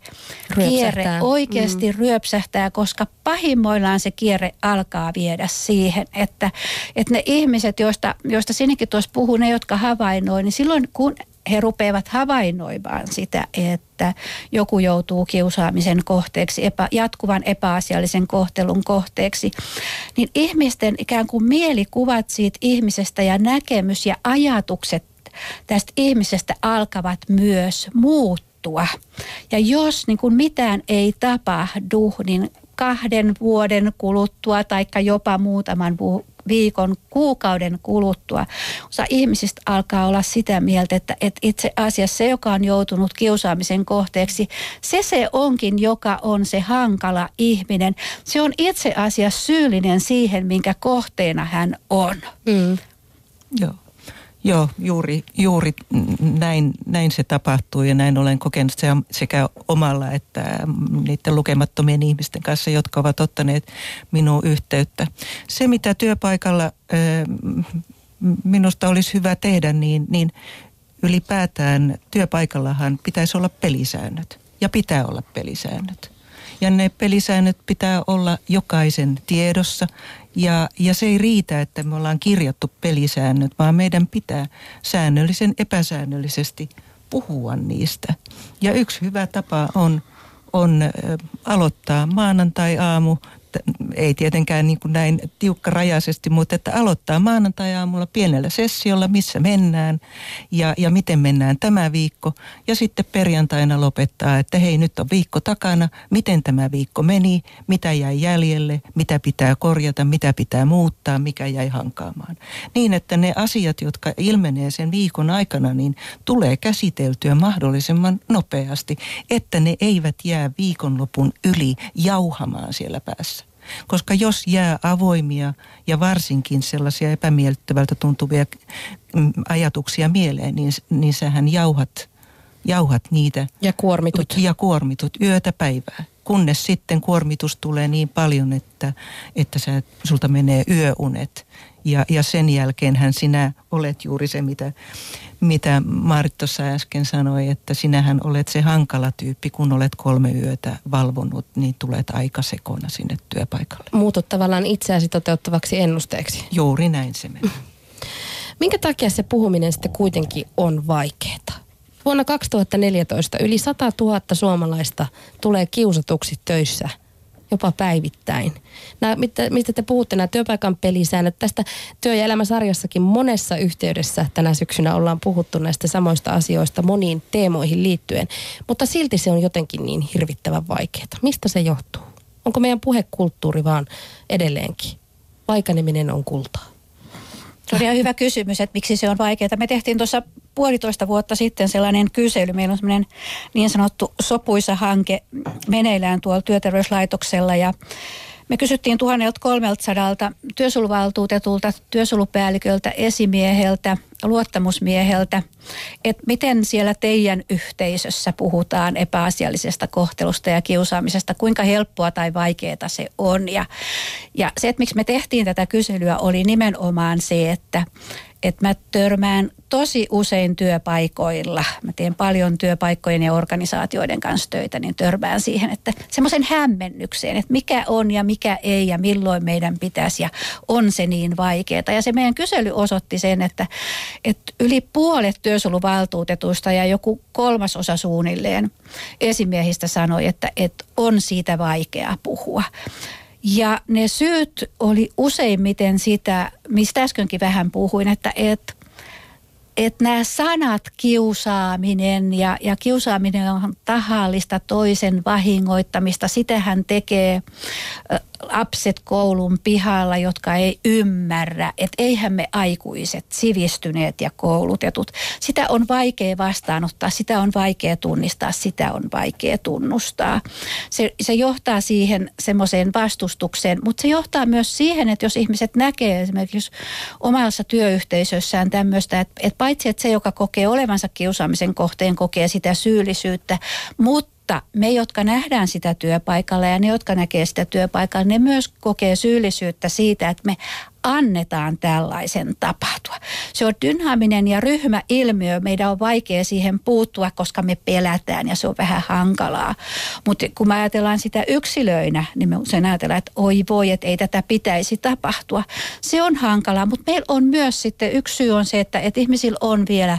kierre oikeasti mm. ryöpsähtää, koska pahimmoillaan se kierre alkaa viedä siihen, että, että ne ihmiset, joista, joista sinnekin tuossa puhuu, ne jotka havainnoi, niin silloin kun he rupeavat havainnoimaan sitä, että joku joutuu kiusaamisen kohteeksi, epä, jatkuvan epäasiallisen kohtelun kohteeksi, niin ihmisten ikään kuin mielikuvat siitä ihmisestä ja näkemys ja ajatukset tästä ihmisestä alkavat myös muuttua. Ja jos niin kuin mitään ei tapahdu, niin kahden vuoden kuluttua tai jopa muutaman viikon, kuukauden kuluttua. Osa ihmisistä alkaa olla sitä mieltä, että, että itse asiassa se, joka on joutunut kiusaamisen kohteeksi, se se onkin, joka on se hankala ihminen. Se on itse asiassa syyllinen siihen, minkä kohteena hän on. Mm. Joo. Joo, juuri, juuri näin, näin se tapahtuu ja näin olen kokenut se sekä omalla että niiden lukemattomien ihmisten kanssa, jotka ovat ottaneet minuun yhteyttä. Se, mitä työpaikalla minusta olisi hyvä tehdä, niin, niin ylipäätään työpaikallahan pitäisi olla pelisäännöt ja pitää olla pelisäännöt. Ja ne pelisäännöt pitää olla jokaisen tiedossa ja, ja se ei riitä, että me ollaan kirjattu pelisäännöt, vaan meidän pitää säännöllisen epäsäännöllisesti puhua niistä. Ja yksi hyvä tapa on, on aloittaa maanantai-aamu ei tietenkään niin kuin näin tiukkarajaisesti, mutta että aloittaa maanantai-aamulla pienellä sessiolla, missä mennään ja, ja miten mennään tämä viikko. Ja sitten perjantaina lopettaa, että hei nyt on viikko takana, miten tämä viikko meni, mitä jäi jäljelle, mitä pitää korjata, mitä pitää muuttaa, mikä jäi hankaamaan. Niin, että ne asiat, jotka ilmenee sen viikon aikana, niin tulee käsiteltyä mahdollisimman nopeasti, että ne eivät jää viikonlopun yli jauhamaan siellä päässä. Koska jos jää avoimia ja varsinkin sellaisia epämiellyttävältä tuntuvia mm, ajatuksia mieleen, niin, niin sähän jauhat, jauhat niitä. Ja kuormitut. Ja kuormitut yötä päivää. Kunnes sitten kuormitus tulee niin paljon, että, että sä, sulta menee yöunet. Ja, ja sen jälkeenhän sinä olet juuri se, mitä, mitä Maarit tuossa äsken sanoi, että sinähän olet se hankala tyyppi, kun olet kolme yötä valvonut, niin tulet aika sekona sinne työpaikalle. Muutut tavallaan itseäsi toteuttavaksi ennusteeksi. Juuri näin se menee. Minkä takia se puhuminen sitten kuitenkin on vaikeaa? Vuonna 2014 yli 100 000 suomalaista tulee kiusatuksi töissä – jopa päivittäin. Nämä, mitä, mistä te puhutte, nämä työpaikan pelisäännöt, tästä työ- ja elämäsarjassakin monessa yhteydessä tänä syksynä ollaan puhuttu näistä samoista asioista moniin teemoihin liittyen, mutta silti se on jotenkin niin hirvittävän vaikeaa. Mistä se johtuu? Onko meidän puhekulttuuri vaan edelleenkin? Vaikaneminen on kultaa. Se on ihan hyvä kysymys, että miksi se on vaikeaa. Me tehtiin tuossa puolitoista vuotta sitten sellainen kysely. Meillä on sellainen niin sanottu sopuisa hanke meneillään tuolla työterveyslaitoksella ja me kysyttiin 1300 työsuluvaltuutetulta, työsulupäälliköltä, esimieheltä, luottamusmieheltä, että miten siellä teidän yhteisössä puhutaan epäasiallisesta kohtelusta ja kiusaamisesta, kuinka helppoa tai vaikeaa se on. Ja, ja se, että miksi me tehtiin tätä kyselyä, oli nimenomaan se, että että mä törmään tosi usein työpaikoilla, mä teen paljon työpaikkojen ja organisaatioiden kanssa töitä, niin törmään siihen, että semmoisen hämmennykseen, että mikä on ja mikä ei ja milloin meidän pitäisi ja on se niin vaikeaa. Ja se meidän kysely osoitti sen, että, että yli puolet työsuluvaltuutetuista ja joku kolmasosa suunnilleen esimiehistä sanoi, että, että on siitä vaikea puhua. Ja ne syyt oli useimmiten sitä, mistä äskenkin vähän puhuin, että et, et nämä sanat kiusaaminen ja, ja kiusaaminen on tahallista toisen vahingoittamista. Sitähän tekee lapset koulun pihalla, jotka ei ymmärrä, että eihän me aikuiset, sivistyneet ja koulutetut, sitä on vaikea vastaanottaa, sitä on vaikea tunnistaa, sitä on vaikea tunnustaa. Se, se johtaa siihen semmoiseen vastustukseen, mutta se johtaa myös siihen, että jos ihmiset näkee esimerkiksi omassa työyhteisössään tämmöistä, että, että paitsi että se, joka kokee olevansa kiusaamisen kohteen, kokee sitä syyllisyyttä, mutta mutta me, jotka nähdään sitä työpaikalla ja ne, jotka näkee sitä työpaikalla, ne myös kokee syyllisyyttä siitä, että me annetaan tällaisen tapahtua. Se on dynaaminen ja ryhmäilmiö. Meidän on vaikea siihen puuttua, koska me pelätään ja se on vähän hankalaa. Mutta kun me ajatellaan sitä yksilöinä, niin me usein ajatellaan, että oi voi, että ei tätä pitäisi tapahtua. Se on hankalaa, mutta meillä on myös sitten yksi syy on se, että, että ihmisillä on vielä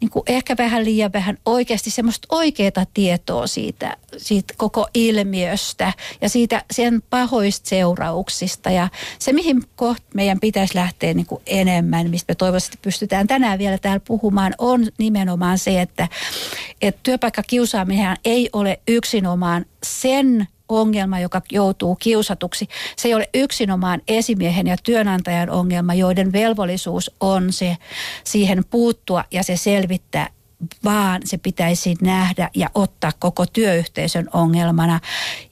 niin kuin ehkä vähän liian vähän oikeasti semmoista oikeaa tietoa siitä, siitä koko ilmiöstä ja siitä sen pahoista seurauksista. Ja se, mihin kohta meidän pitäisi lähteä niin kuin enemmän, mistä me toivottavasti pystytään tänään vielä täällä puhumaan, on nimenomaan se, että, että työpaikkakiusaaminen ei ole yksinomaan sen ongelma, joka joutuu kiusatuksi. Se ei ole yksinomaan esimiehen ja työnantajan ongelma, joiden velvollisuus on se siihen puuttua ja se selvittää vaan se pitäisi nähdä ja ottaa koko työyhteisön ongelmana.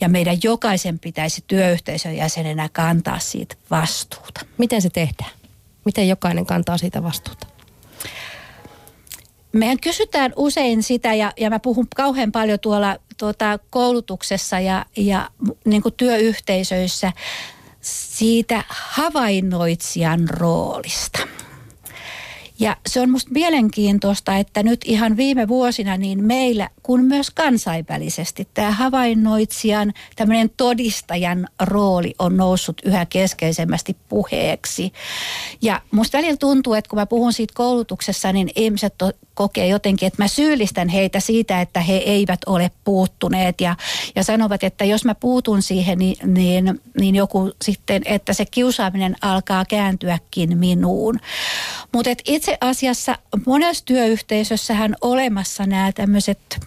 Ja meidän jokaisen pitäisi työyhteisön jäsenenä kantaa siitä vastuuta. Miten se tehdään? Miten jokainen kantaa siitä vastuuta? Meidän kysytään usein sitä, ja, ja mä puhun kauhean paljon tuolla tuota, koulutuksessa ja, ja niin kuin työyhteisöissä siitä havainnoitsijan roolista. Ja se on musta mielenkiintoista, että nyt ihan viime vuosina niin meillä kuin myös kansainvälisesti tämä havainnoitsijan, tämmöinen todistajan rooli on noussut yhä keskeisemmästi puheeksi. Ja musta välillä tuntuu, että kun mä puhun siitä koulutuksessa, niin ihmiset kokee jotenkin, että mä syyllistän heitä siitä, että he eivät ole puuttuneet ja, ja sanovat, että jos mä puutun siihen, niin, niin, niin joku sitten, että se kiusaaminen alkaa kääntyäkin minuun. Mutta itse asiassa monessa työyhteisössähän olemassa nämä tämmöiset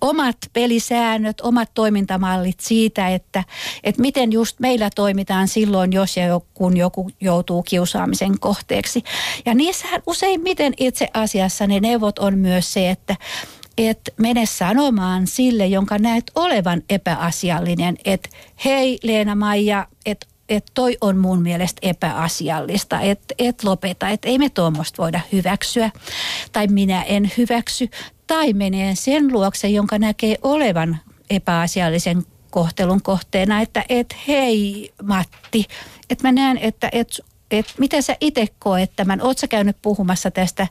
omat pelisäännöt, omat toimintamallit siitä, että, että miten just meillä toimitaan silloin, jos ja kun joku joutuu kiusaamisen kohteeksi. Ja niissähän useimmiten itse asiassa ne neuvot on myös se, että et mene sanomaan sille, jonka näet olevan epäasiallinen, että hei Leena-Maija, että että toi on mun mielestä epäasiallista, että et lopeta, että ei me tuommoista voida hyväksyä tai minä en hyväksy. Tai menee sen luokse, jonka näkee olevan epäasiallisen kohtelun kohteena, että et hei Matti, että mä näen, että et, et, miten sä itse koet tämän, oot sä käynyt puhumassa tästä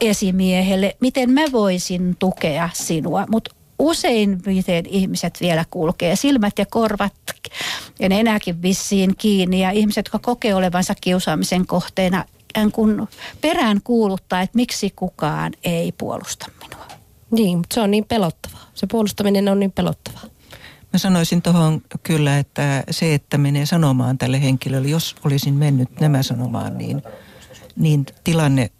esimiehelle, miten mä voisin tukea sinua, mutta usein miten ihmiset vielä kulkee, silmät ja korvat ja nenäkin vissiin kiinni ja ihmiset, jotka kokee olevansa kiusaamisen kohteena, kun perään kuuluttaa, että miksi kukaan ei puolusta minua. Niin, mutta se on niin pelottavaa. Se puolustaminen on niin pelottavaa. Mä sanoisin tuohon kyllä, että se, että menee sanomaan tälle henkilölle, jos olisin mennyt nämä sanomaan, niin, niin tilanne,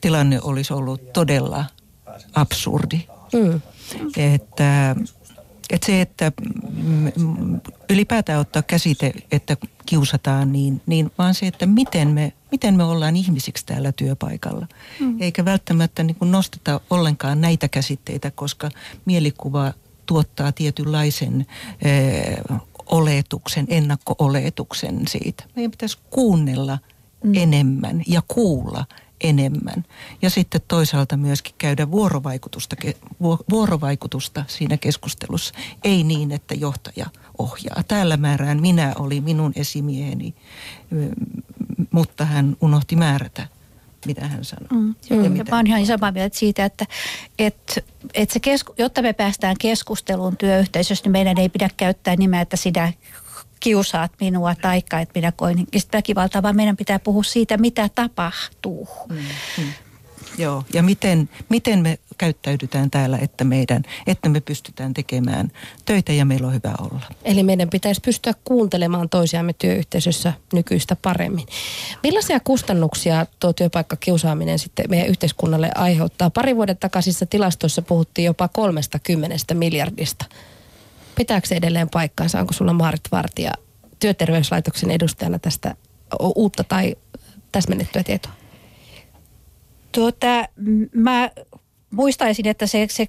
tilanne olisi ollut todella absurdi. Mm. Että, että se, että ylipäätään ottaa käsite, että kiusataan, niin, niin vaan se, että miten me, miten me ollaan ihmisiksi täällä työpaikalla. Mm. Eikä välttämättä niin kuin nosteta ollenkaan näitä käsitteitä, koska mielikuva tuottaa tietynlaisen ö, oletuksen, ennakko-oletuksen siitä. Meidän pitäisi kuunnella mm. enemmän ja kuulla enemmän. Ja sitten toisaalta myöskin käydä vuorovaikutusta, vuorovaikutusta siinä keskustelussa. Ei niin, että johtaja ohjaa. Täällä määrään minä oli minun esimieheni, mutta hän unohti määrätä mitä hän sanoi. Mm. Ja mm. Mä oon ihan samaa mieltä siitä, että, että, että se kesku, jotta me päästään keskusteluun työyhteisössä, niin meidän ei pidä käyttää nimeä, että sinä kiusaat minua taikka että minä koin henkistä väkivaltaa, vaan meidän pitää puhua siitä, mitä tapahtuu. Mm, mm. Joo, ja miten, miten me käyttäydytään täällä, että, meidän, että me pystytään tekemään töitä ja meillä on hyvä olla. Eli meidän pitäisi pystyä kuuntelemaan toisiamme työyhteisössä nykyistä paremmin. Millaisia kustannuksia tuo työpaikkakiusaaminen sitten meidän yhteiskunnalle aiheuttaa? Pari vuoden takaisissa tilastoissa puhuttiin jopa 30 miljardista Pitääkö se edelleen paikkaansa? Onko sulla Maarit Vartija työterveyslaitoksen edustajana tästä uutta tai täsmennettyä tietoa? Tuota, mä muistaisin, että se, se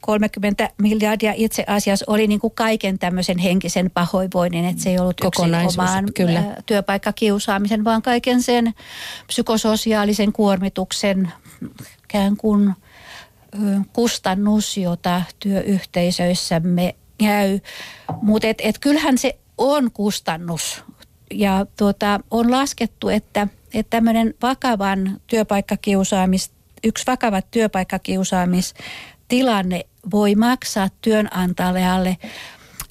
30 miljardia itse asiassa oli niin kuin kaiken tämmöisen henkisen pahoinvoinnin, että se ei ollut omaan kyllä. työpaikkakiusaamisen, vaan kaiken sen psykososiaalisen kuormituksen ikään kuin kustannus, jota työyhteisöissämme käy. Mutta et, et kyllähän se on kustannus ja tuota, on laskettu, että, että tämmöinen vakavan työpaikkakiusaamis, yksi vakava työpaikkakiusaamistilanne voi maksaa työnantajalle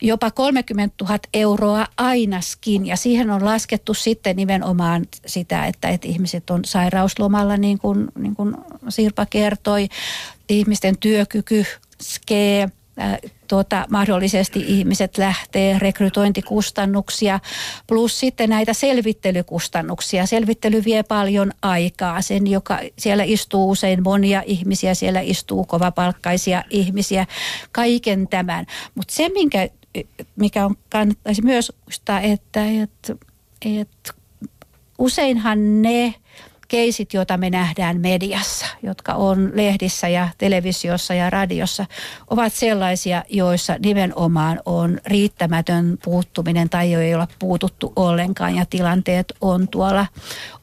jopa 30 000 euroa ainaskin. Ja siihen on laskettu sitten nimenomaan sitä, että, että ihmiset on sairauslomalla, niin kuin, niin kuin Sirpa kertoi. Ihmisten työkyky skee, tuota, mahdollisesti ihmiset lähtee, rekrytointikustannuksia, plus sitten näitä selvittelykustannuksia. Selvittely vie paljon aikaa. Sen, joka, siellä istuu usein monia ihmisiä, siellä istuu kovapalkkaisia ihmisiä, kaiken tämän. Mutta se, minkä, mikä on, kannattaisi myös muistaa, että, että, että useinhan ne keisit, joita me nähdään mediassa, jotka on lehdissä ja televisiossa ja radiossa, ovat sellaisia, joissa nimenomaan on riittämätön puuttuminen tai jo ei ole puututtu ollenkaan ja tilanteet on tuolla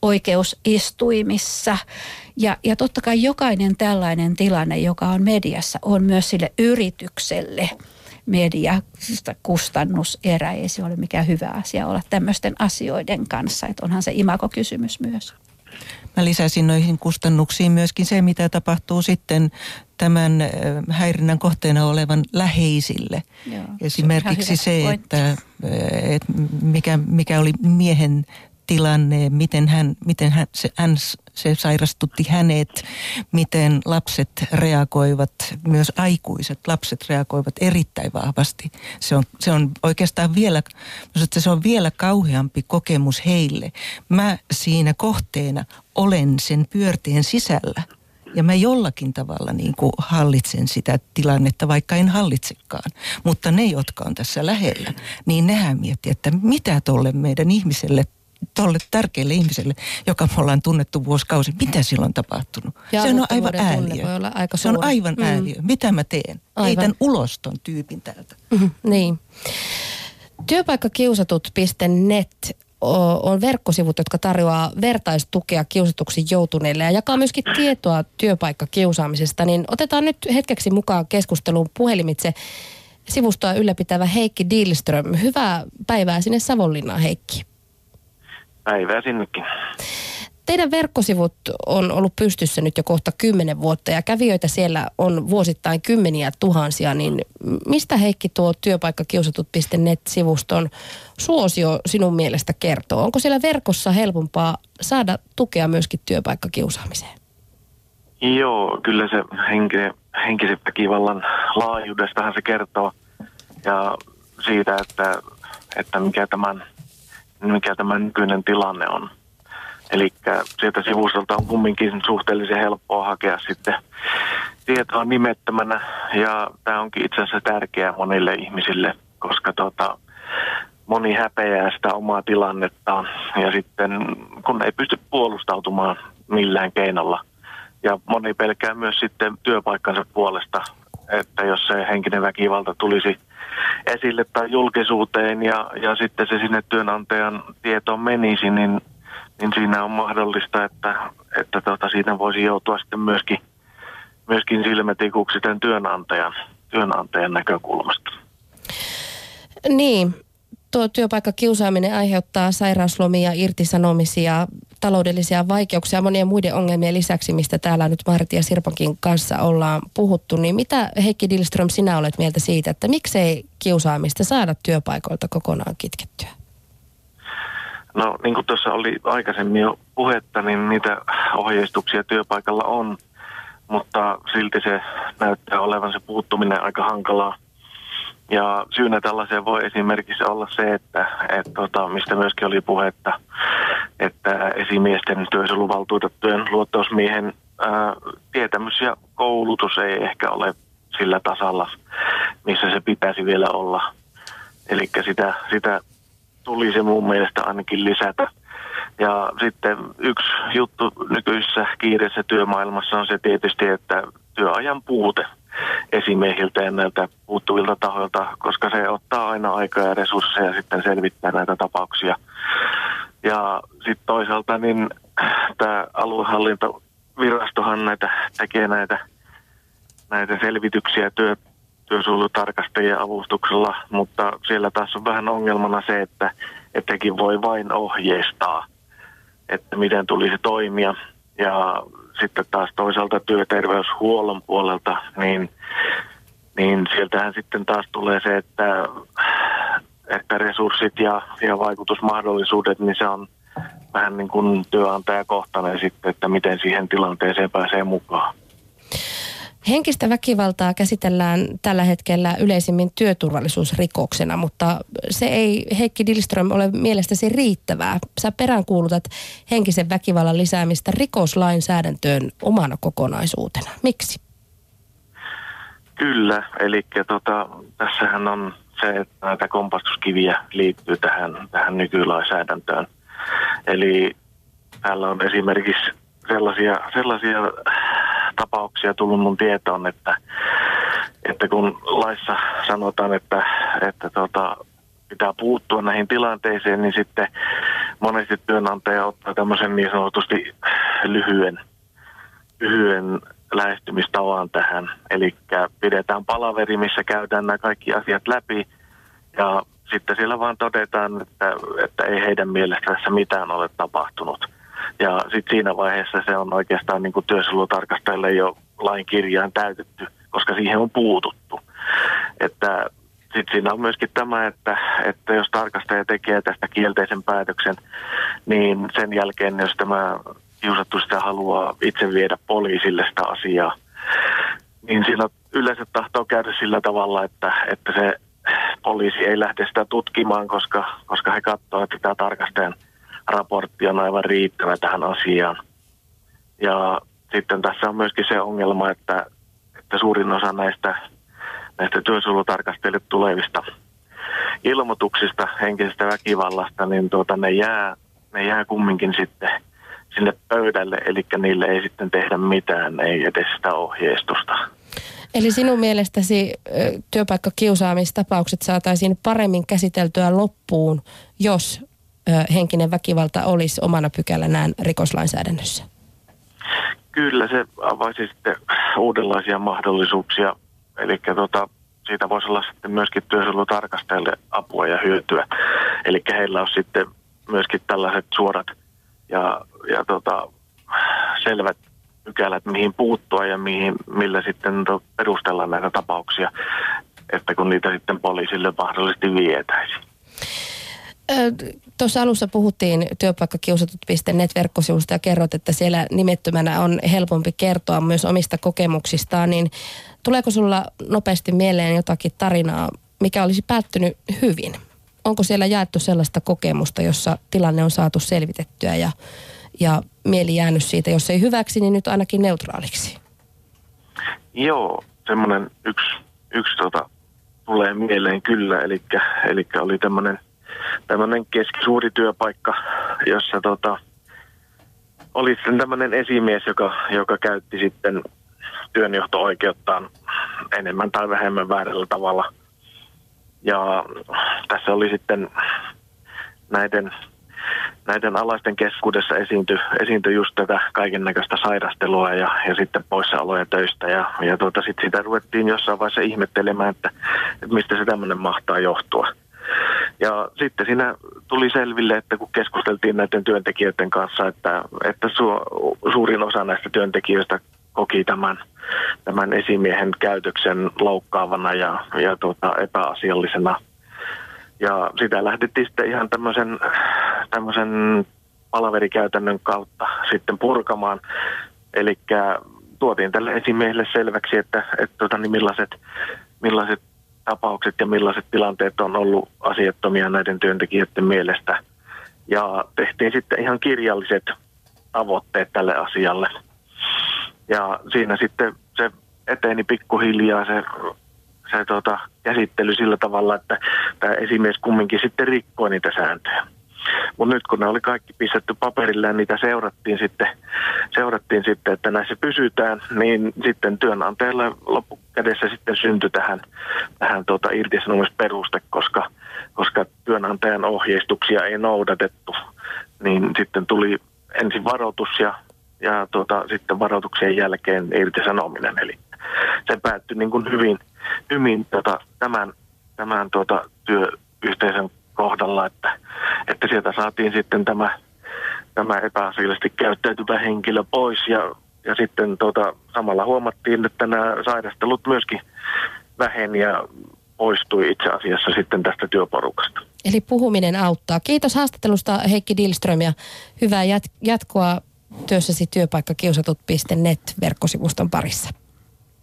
oikeusistuimissa. Ja, ja totta kai jokainen tällainen tilanne, joka on mediassa, on myös sille yritykselle media kustannuserä. Ei se ole mikään hyvä asia olla tämmöisten asioiden kanssa. Että onhan se imako-kysymys myös. Mä lisäsin noihin kustannuksiin myöskin se, mitä tapahtuu sitten tämän häirinnän kohteena olevan läheisille. Joo, Esimerkiksi se, se että, että mikä, mikä oli miehen tilanne, miten, hän, miten hän, se, hän, se sairastutti hänet, miten lapset reagoivat, myös aikuiset lapset reagoivat erittäin vahvasti. Se on, se on oikeastaan vielä, että se on vielä kauheampi kokemus heille. Mä siinä kohteena olen sen pyörteen sisällä ja mä jollakin tavalla niin kuin hallitsen sitä tilannetta, vaikka en hallitsekaan. Mutta ne, jotka on tässä lähellä, niin nehän miettii, että mitä tuolle meidän ihmiselle tuolle tärkeälle ihmiselle, joka me ollaan tunnettu vuosikausi, mitä silloin on tapahtunut? Ja se on aivan ääliö. Voi olla aika se on aivan mm. ääliö. Mitä mä teen? Aivan. Heitän ulos ton tyypin täältä. Mm, niin. Työpaikkakiusatut.net on verkkosivut, jotka tarjoaa vertaistukea kiusatuksi joutuneille ja jakaa myöskin tietoa työpaikkakiusaamisesta. Niin otetaan nyt hetkeksi mukaan keskusteluun puhelimitse sivustoa ylläpitävä Heikki Dielström. Hyvää päivää sinne Savonlinnaan, Heikki. Päivää sinnekin. Teidän verkkosivut on ollut pystyssä nyt jo kohta kymmenen vuotta ja kävijöitä siellä on vuosittain kymmeniä tuhansia, niin mistä Heikki tuo työpaikkakiusatut.net-sivuston suosio sinun mielestä kertoo? Onko siellä verkossa helpompaa saada tukea myöskin työpaikkakiusaamiseen? Joo, kyllä se henkinen, henkisen väkivallan laajuudestahan se kertoo ja siitä, että, että mikä tämän mikä tämä nykyinen tilanne on. Eli sieltä sivustolta on kumminkin suhteellisen helppoa hakea sitten tietoa nimettömänä. Ja tämä onkin itse asiassa tärkeää monille ihmisille, koska tota, moni häpeää sitä omaa tilannettaan. Ja sitten kun ei pysty puolustautumaan millään keinolla. Ja moni pelkää myös sitten työpaikkansa puolesta, että jos se henkinen väkivalta tulisi esille tai julkisuuteen ja, ja sitten se sinne työnantajan tietoon menisi, niin, niin siinä on mahdollista, että, että tota, siinä voisi joutua sitten myöskin, myöskin silmätikuksi tämän työnantajan, työnantajan näkökulmasta. Niin, tuo työpaikkakiusaaminen aiheuttaa sairauslomia, irtisanomisia, taloudellisia vaikeuksia monien muiden ongelmien lisäksi, mistä täällä nyt Martti ja Sirpankin kanssa ollaan puhuttu, niin mitä Heikki Dilström sinä olet mieltä siitä, että miksei kiusaamista saada työpaikoilta kokonaan kitkettyä? No niin kuin tuossa oli aikaisemmin jo puhetta, niin niitä ohjeistuksia työpaikalla on, mutta silti se näyttää olevan se puuttuminen aika hankalaa. Ja syynä tällaiseen voi esimerkiksi olla se, että, että tota, mistä myöskin oli puhetta, että esimiesten työsuojeluvaltuutettujen luottausmiehen ää, tietämys ja koulutus ei ehkä ole sillä tasalla, missä se pitäisi vielä olla. Eli sitä, sitä tuli se mun mielestä ainakin lisätä. Ja sitten yksi juttu nykyisessä kiireessä työmaailmassa on se tietysti, että työajan puute esimiehiltä ja näiltä puuttuvilta tahoilta, koska se ottaa aina aikaa ja resursseja sitten selvittää näitä tapauksia. Ja sitten toisaalta niin tämä aluehallintovirastohan näitä, tekee näitä, näitä selvityksiä työ, työsuojelutarkastajien avustuksella, mutta siellä taas on vähän ongelmana se, että ettekin voi vain ohjeistaa, että miten tulisi toimia. Ja sitten taas toisaalta työterveyshuollon puolelta, niin, niin sieltähän sitten taas tulee se, että, että resurssit ja, ja vaikutusmahdollisuudet, niin se on vähän niin kuin työnantajakohtainen sitten, että miten siihen tilanteeseen pääsee mukaan. Henkistä väkivaltaa käsitellään tällä hetkellä yleisimmin työturvallisuusrikoksena, mutta se ei Heikki Dilström ole mielestäsi riittävää. Sä peräänkuulutat henkisen väkivallan lisäämistä rikoslainsäädäntöön omana kokonaisuutena. Miksi? Kyllä, eli tota, tässähän on se, että näitä kompastuskiviä liittyy tähän, tähän nykylainsäädäntöön. Eli täällä on esimerkiksi sellaisia, sellaisia tapauksia tullut mun tietoon, että, että kun laissa sanotaan, että, että tota, pitää puuttua näihin tilanteisiin, niin sitten monesti työnantaja ottaa tämmöisen niin sanotusti lyhyen, lyhyen lähestymistavan tähän. Eli pidetään palaveri, missä käydään nämä kaikki asiat läpi ja sitten siellä vaan todetaan, että, että ei heidän mielestä tässä mitään ole tapahtunut. Ja sitten siinä vaiheessa se on oikeastaan niin kuin työsuojelutarkastajille jo lain kirjaan täytetty, koska siihen on puututtu. Että sitten siinä on myöskin tämä, että, että jos tarkastaja tekee tästä kielteisen päätöksen, niin sen jälkeen, jos tämä kiusattu sitä haluaa itse viedä poliisille sitä asiaa, niin siinä yleensä tahtoo käydä sillä tavalla, että, että se poliisi ei lähde sitä tutkimaan, koska, koska he katsovat, että tämä tarkastajan raportti on aivan riittävä tähän asiaan. Ja sitten tässä on myöskin se ongelma, että, että suurin osa näistä, näistä työsuojelutarkastajille tulevista ilmoituksista henkisestä väkivallasta, niin tuota, ne, jää, ne jää kumminkin sitten sinne pöydälle, eli niille ei sitten tehdä mitään, ei edes sitä ohjeistusta. Eli sinun mielestäsi työpaikkakiusaamistapaukset saataisiin paremmin käsiteltyä loppuun, jos henkinen väkivalta olisi omana pykälänään rikoslainsäädännössä? Kyllä se avaisi sitten uudenlaisia mahdollisuuksia. Eli tota, siitä voisi olla sitten myöskin työsuojelutarkastajille apua ja hyötyä. Eli heillä on sitten myöskin tällaiset suorat ja, ja tota, selvät pykälät, mihin puuttua ja mihin, millä sitten perustellaan näitä tapauksia, että kun niitä sitten poliisille mahdollisesti vietäisiin. Tuossa alussa puhuttiin työpaikkakiusatut.net verkkosivusta ja kerrot, että siellä nimettömänä on helpompi kertoa myös omista kokemuksistaan, niin tuleeko sulla nopeasti mieleen jotakin tarinaa, mikä olisi päättynyt hyvin? Onko siellä jaettu sellaista kokemusta, jossa tilanne on saatu selvitettyä ja, ja mieli jäänyt siitä, jos ei hyväksi, niin nyt ainakin neutraaliksi? Joo, semmoinen yksi, yksi tota, tulee mieleen kyllä, eli, oli tämmöinen tämmöinen keskisuuri työpaikka, jossa tota, oli sitten tämmöinen esimies, joka, joka käytti sitten työnjohto-oikeuttaan enemmän tai vähemmän väärällä tavalla. Ja tässä oli sitten näiden, näiden alaisten keskuudessa esiintyi, esiintyi just tätä kaiken näköistä sairastelua ja, ja sitten poissaoloja töistä. Ja, ja tuota, sitten sitä ruvettiin jossain vaiheessa ihmettelemään, että, että mistä se tämmöinen mahtaa johtua. Ja sitten siinä tuli selville, että kun keskusteltiin näiden työntekijöiden kanssa, että, että su, suurin osa näistä työntekijöistä koki tämän, tämän esimiehen käytöksen loukkaavana ja, ja tuota, epäasiallisena. Ja sitä lähdettiin sitten ihan tämmöisen, tämmöisen palaverikäytännön kautta sitten purkamaan. Eli tuotiin tälle esimiehelle selväksi, että, että tuota, niin millaiset, millaiset tapaukset ja millaiset tilanteet on ollut asiattomia näiden työntekijöiden mielestä. Ja tehtiin sitten ihan kirjalliset tavoitteet tälle asialle. Ja siinä sitten se eteni pikkuhiljaa se, se tota, käsittely sillä tavalla, että tämä esimies kumminkin sitten rikkoi niitä sääntöjä. Mutta nyt kun ne oli kaikki pistetty paperille ja niitä seurattiin sitten, seurattiin sitten, että näissä pysytään, niin sitten työnantajalle loppukädessä sitten syntyi tähän, tähän tuota irtisanomisperuste, koska, koska työnantajan ohjeistuksia ei noudatettu. Niin sitten tuli ensin varoitus ja, ja tuota, sitten varoituksien jälkeen irtisanominen. Eli se päättyi niin kuin hyvin, hyvin tuota, tämän, tämän tuota, työyhteisön kohdalla, että, että sieltä saatiin sitten tämä, tämä epäasiallisesti käyttäytyvä henkilö pois ja, ja sitten tota, samalla huomattiin, että nämä sairastelut myöskin väheni ja poistui itse asiassa sitten tästä työporukasta. Eli puhuminen auttaa. Kiitos haastattelusta Heikki Dilström ja hyvää jat- jatkoa työssäsi työpaikkakiusatut.net verkkosivuston parissa.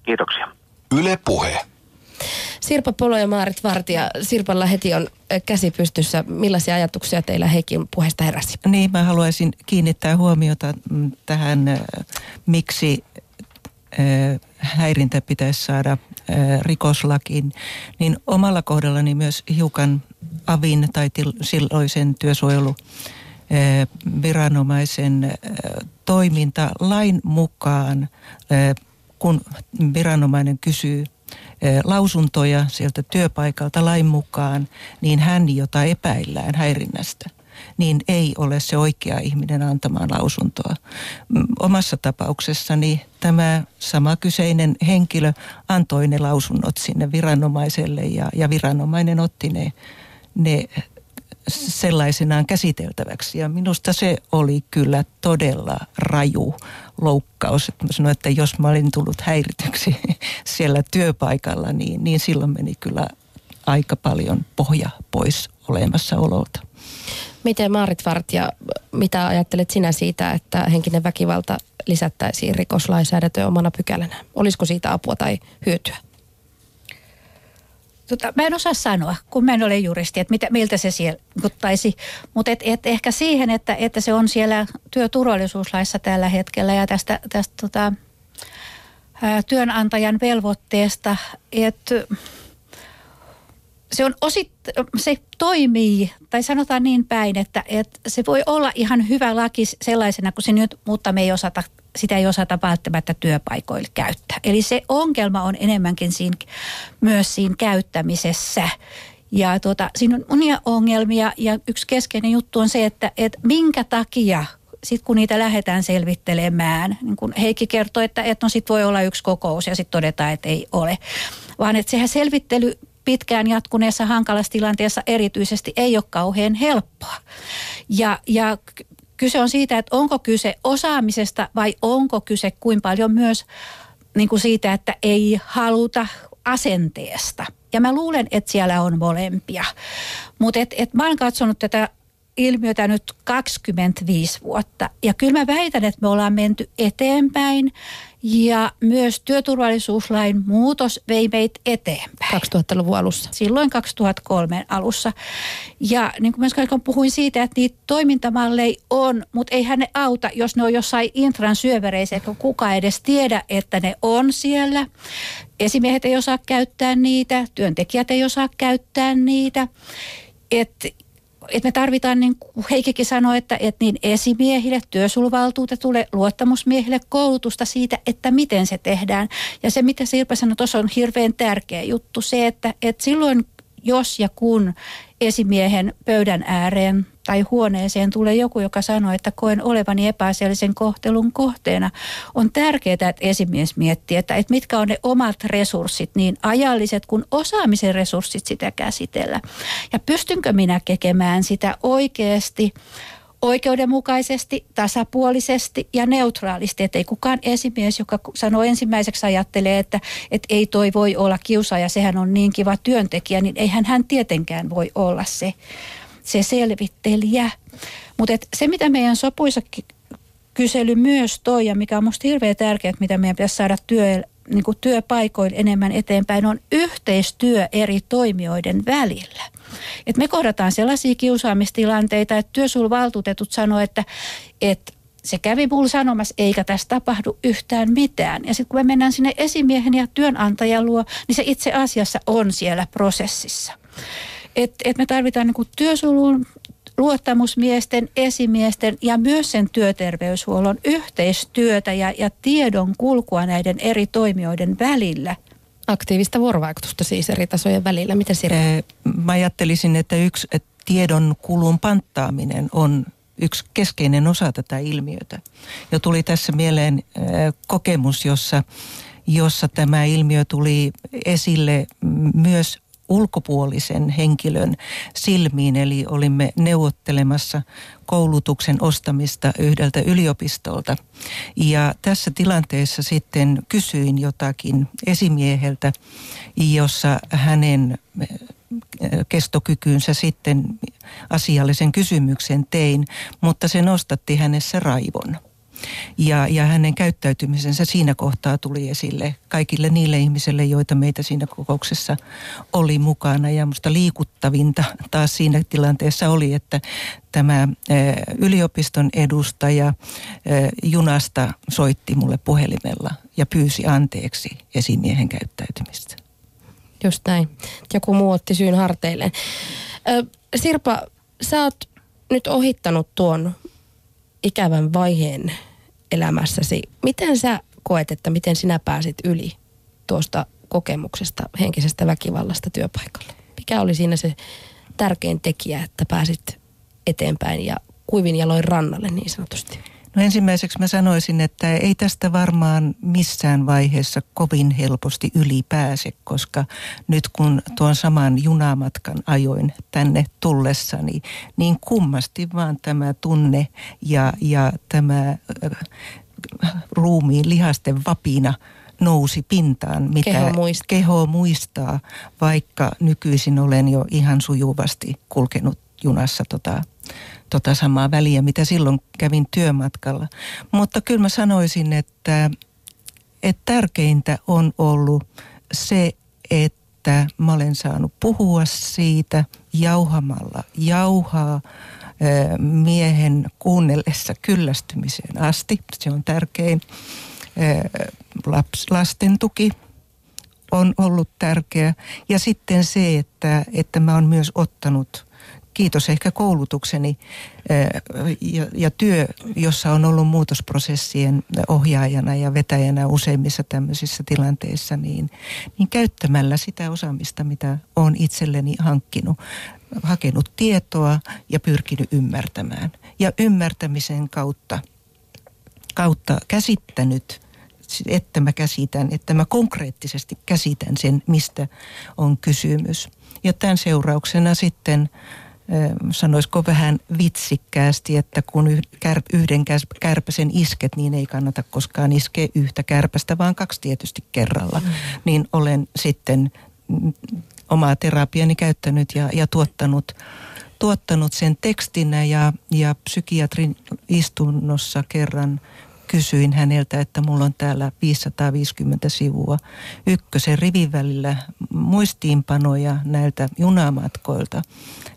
Kiitoksia. Yle Puhe. Sirpa Polo ja Maarit Vartija. Sirpalla heti on käsi pystyssä. Millaisia ajatuksia teillä Heikin puheesta heräsi? Niin, mä haluaisin kiinnittää huomiota mm, tähän, miksi häirintä pitäisi saada rikoslakiin, niin omalla kohdallani myös hiukan avin tai silloisen työsuojelu viranomaisen toiminta lain mukaan, kun viranomainen kysyy lausuntoja sieltä työpaikalta lain mukaan, niin hän, jota epäillään häirinnästä, niin ei ole se oikea ihminen antamaan lausuntoa. Omassa tapauksessani tämä sama kyseinen henkilö antoi ne lausunnot sinne viranomaiselle ja, ja viranomainen otti ne, ne sellaisenaan käsiteltäväksi. Ja minusta se oli kyllä todella raju loukkaus. Mä sanoin, että jos mä olin tullut häirityksi *laughs* siellä työpaikalla, niin, niin silloin meni kyllä aika paljon pohja pois olemassaololta. Miten Maarit Vartija, mitä ajattelet sinä siitä, että henkinen väkivalta lisättäisiin rikoslainsäädäntöön omana pykälänä? Olisiko siitä apua tai hyötyä? Tota, mä en osaa sanoa, kun mä en ole juristi, että mitä, miltä se siellä. Mutta et, et ehkä siihen, että, että se on siellä työturvallisuuslaissa tällä hetkellä ja tästä, tästä tota, ää, työnantajan velvoitteesta, että se on osit, se toimii, tai sanotaan niin päin, että, että se voi olla ihan hyvä laki sellaisena kuin se nyt, mutta me ei osata sitä ei osata välttämättä työpaikoille käyttää. Eli se ongelma on enemmänkin siinä, myös siinä käyttämisessä. Ja tuota, siinä on monia ongelmia ja yksi keskeinen juttu on se, että, että minkä takia sitten kun niitä lähdetään selvittelemään, niin kun Heikki kertoi, että, että no sit voi olla yksi kokous ja sitten todetaan, että ei ole. Vaan että sehän selvittely pitkään jatkuneessa hankalassa tilanteessa erityisesti ei ole kauhean helppoa. Ja, ja kyse on siitä, että onko kyse osaamisesta vai onko kyse kuin paljon myös niin kuin siitä, että ei haluta asenteesta. Ja mä luulen, että siellä on molempia. Mutta et, et mä oon katsonut tätä ilmiötä nyt 25 vuotta. Ja kyllä mä väitän, että me ollaan menty eteenpäin ja myös työturvallisuuslain muutos vei meitä eteenpäin. 2000-luvun alussa. Silloin 2003 alussa. Ja niin kuin mä puhuin siitä, että niitä toimintamalleja on, mutta eihän ne auta, jos ne on jossain intran syövereissä, kun kuka edes tiedä, että ne on siellä. Esimiehet ei osaa käyttää niitä, työntekijät ei osaa käyttää niitä. Et että me tarvitaan, niin kuin Heikikin sanoi, että, että niin esimiehille, työsulvaltuutetulle, luottamusmiehille koulutusta siitä, että miten se tehdään. Ja se, mitä Sirpa sanoi, tuossa on hirveän tärkeä juttu, se, että, että silloin jos ja kun esimiehen pöydän ääreen tai huoneeseen tulee joku, joka sanoo, että koen olevani epäasiallisen kohtelun kohteena, on tärkeää, että esimies miettii, että, että mitkä on ne omat resurssit, niin ajalliset kuin osaamisen resurssit sitä käsitellä. Ja pystynkö minä tekemään sitä oikeasti oikeudenmukaisesti, tasapuolisesti ja neutraalisti. Että ei kukaan esimies, joka sanoo ensimmäiseksi ajattelee, että, että ei toi voi olla kiusaaja, sehän on niin kiva työntekijä, niin eihän hän tietenkään voi olla se, se selvittelijä. Mutta se, mitä meidän sopuisa kysely myös toi ja mikä on minusta hirveän tärkeää, mitä meidän pitäisi saada työ, niin kuin työpaikoille enemmän eteenpäin, on yhteistyö eri toimijoiden välillä. Et me kohdataan sellaisia kiusaamistilanteita, että työsulvaltuutetut sanoo, että, että se kävi mulle sanomassa, eikä tässä tapahdu yhtään mitään. Ja sitten kun me mennään sinne esimiehen ja työnantajan luo, niin se itse asiassa on siellä prosessissa. Et, et me tarvitaan niin työsulun luottamusmiesten, esimiesten ja myös sen työterveyshuollon yhteistyötä ja, ja tiedon kulkua näiden eri toimijoiden välillä. Aktiivista vuorovaikutusta siis eri tasojen välillä. Miten Sirpa? Mä ajattelisin, että yksi että tiedon kulun panttaaminen on yksi keskeinen osa tätä ilmiötä. Ja tuli tässä mieleen kokemus, jossa, jossa tämä ilmiö tuli esille myös ulkopuolisen henkilön silmiin, eli olimme neuvottelemassa koulutuksen ostamista yhdeltä yliopistolta. Ja tässä tilanteessa sitten kysyin jotakin esimieheltä, jossa hänen kestokykyynsä sitten asiallisen kysymyksen tein, mutta se nostatti hänessä raivon. Ja, ja hänen käyttäytymisensä siinä kohtaa tuli esille kaikille niille ihmisille, joita meitä siinä kokouksessa oli mukana. Ja musta liikuttavinta taas siinä tilanteessa oli, että tämä yliopiston edustaja junasta soitti mulle puhelimella ja pyysi anteeksi esimiehen käyttäytymistä. Just näin. Joku muu otti syyn harteilleen. Sirpa, sä oot nyt ohittanut tuon ikävän vaiheen elämässäsi. Miten sä koet, että miten sinä pääsit yli tuosta kokemuksesta, henkisestä väkivallasta työpaikalla? Mikä oli siinä se tärkein tekijä, että pääsit eteenpäin ja kuivin jaloin rannalle niin sanotusti? No ensimmäiseksi mä sanoisin, että ei tästä varmaan missään vaiheessa kovin helposti ylipääse, koska nyt kun tuon saman junamatkan ajoin tänne tullessani, niin kummasti vaan tämä tunne ja, ja tämä äh, ruumiin lihasten vapina nousi pintaan, mitä keho muistaa. keho muistaa, vaikka nykyisin olen jo ihan sujuvasti kulkenut junassa tota tota samaa väliä, mitä silloin kävin työmatkalla. Mutta kyllä mä sanoisin, että, että tärkeintä on ollut se, että mä olen saanut puhua siitä jauhamalla jauhaa miehen kuunnellessa kyllästymiseen asti. Se on tärkein. Laps, lasten tuki on ollut tärkeä. Ja sitten se, että, että mä oon myös ottanut kiitos ehkä koulutukseni ja, ja työ, jossa on ollut muutosprosessien ohjaajana ja vetäjänä useimmissa tämmöisissä tilanteissa, niin, niin käyttämällä sitä osaamista, mitä olen itselleni hankkinut, hakenut tietoa ja pyrkinyt ymmärtämään. Ja ymmärtämisen kautta, kautta käsittänyt että mä käsitän, että mä konkreettisesti käsitän sen, mistä on kysymys. Ja tämän seurauksena sitten sanoisiko vähän vitsikkäästi, että kun yhden kärpäsen isket, niin ei kannata koskaan iskeä yhtä kärpästä, vaan kaksi tietysti kerralla. Mm. Niin olen sitten omaa terapiani käyttänyt ja, ja tuottanut, tuottanut sen tekstinä ja, ja psykiatrin istunnossa kerran kysyin häneltä, että mulla on täällä 550 sivua ykkösen rivin välillä muistiinpanoja näiltä junamatkoilta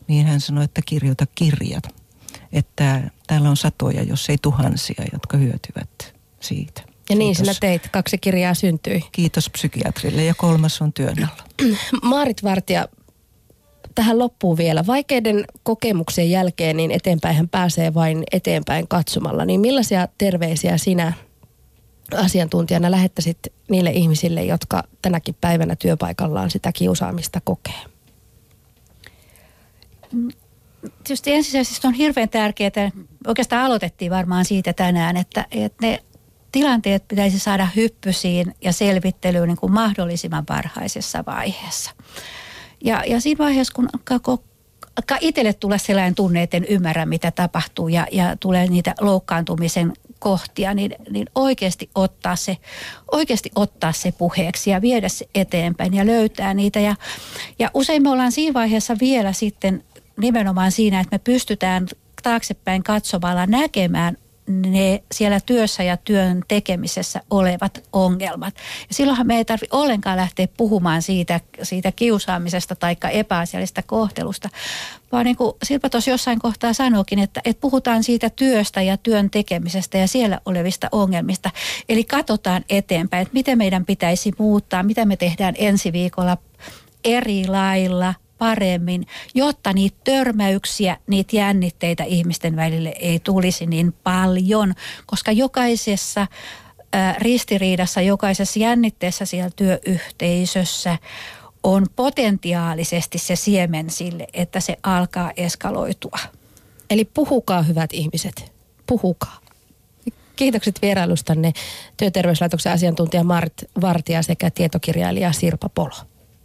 niin hän sanoi, että kirjoita kirjat. Että täällä on satoja, jos ei tuhansia, jotka hyötyvät siitä. Ja niin Kiitos. sinä teit, kaksi kirjaa syntyi. Kiitos psykiatrille ja kolmas on työn alla. *clears throat* Maarit Vartija, tähän loppuu vielä. Vaikeiden kokemuksien jälkeen niin eteenpäin hän pääsee vain eteenpäin katsomalla. Niin millaisia terveisiä sinä asiantuntijana lähettäisit niille ihmisille, jotka tänäkin päivänä työpaikallaan sitä kiusaamista kokee? Tietysti ensisijaisesti on hirveän tärkeää, oikeastaan aloitettiin varmaan siitä tänään, että, että ne tilanteet pitäisi saada hyppysiin ja selvittelyyn niin kuin mahdollisimman varhaisessa vaiheessa. Ja, ja siinä vaiheessa, kun alkaa itselle tulee sellainen tunne, että en ymmärrä, mitä tapahtuu ja, ja tulee niitä loukkaantumisen kohtia, niin, niin oikeasti, ottaa se, oikeasti ottaa se puheeksi ja viedä se eteenpäin ja löytää niitä. Ja, ja usein me ollaan siinä vaiheessa vielä sitten nimenomaan siinä, että me pystytään taaksepäin katsomalla näkemään ne siellä työssä ja työn tekemisessä olevat ongelmat. Ja silloinhan me ei tarvitse ollenkaan lähteä puhumaan siitä, siitä kiusaamisesta tai epäasiallisesta kohtelusta, vaan niin kuin Silpa tuossa jossain kohtaa sanoikin, että, että puhutaan siitä työstä ja työn tekemisestä ja siellä olevista ongelmista. Eli katsotaan eteenpäin, että miten meidän pitäisi muuttaa, mitä me tehdään ensi viikolla eri lailla – paremmin, jotta niitä törmäyksiä, niitä jännitteitä ihmisten välille ei tulisi niin paljon, koska jokaisessa ristiriidassa, jokaisessa jännitteessä siellä työyhteisössä on potentiaalisesti se siemen sille, että se alkaa eskaloitua. Eli puhukaa hyvät ihmiset, puhukaa. Kiitokset vierailustanne työterveyslaitoksen asiantuntija Mart Vartija sekä tietokirjailija Sirpa Polo.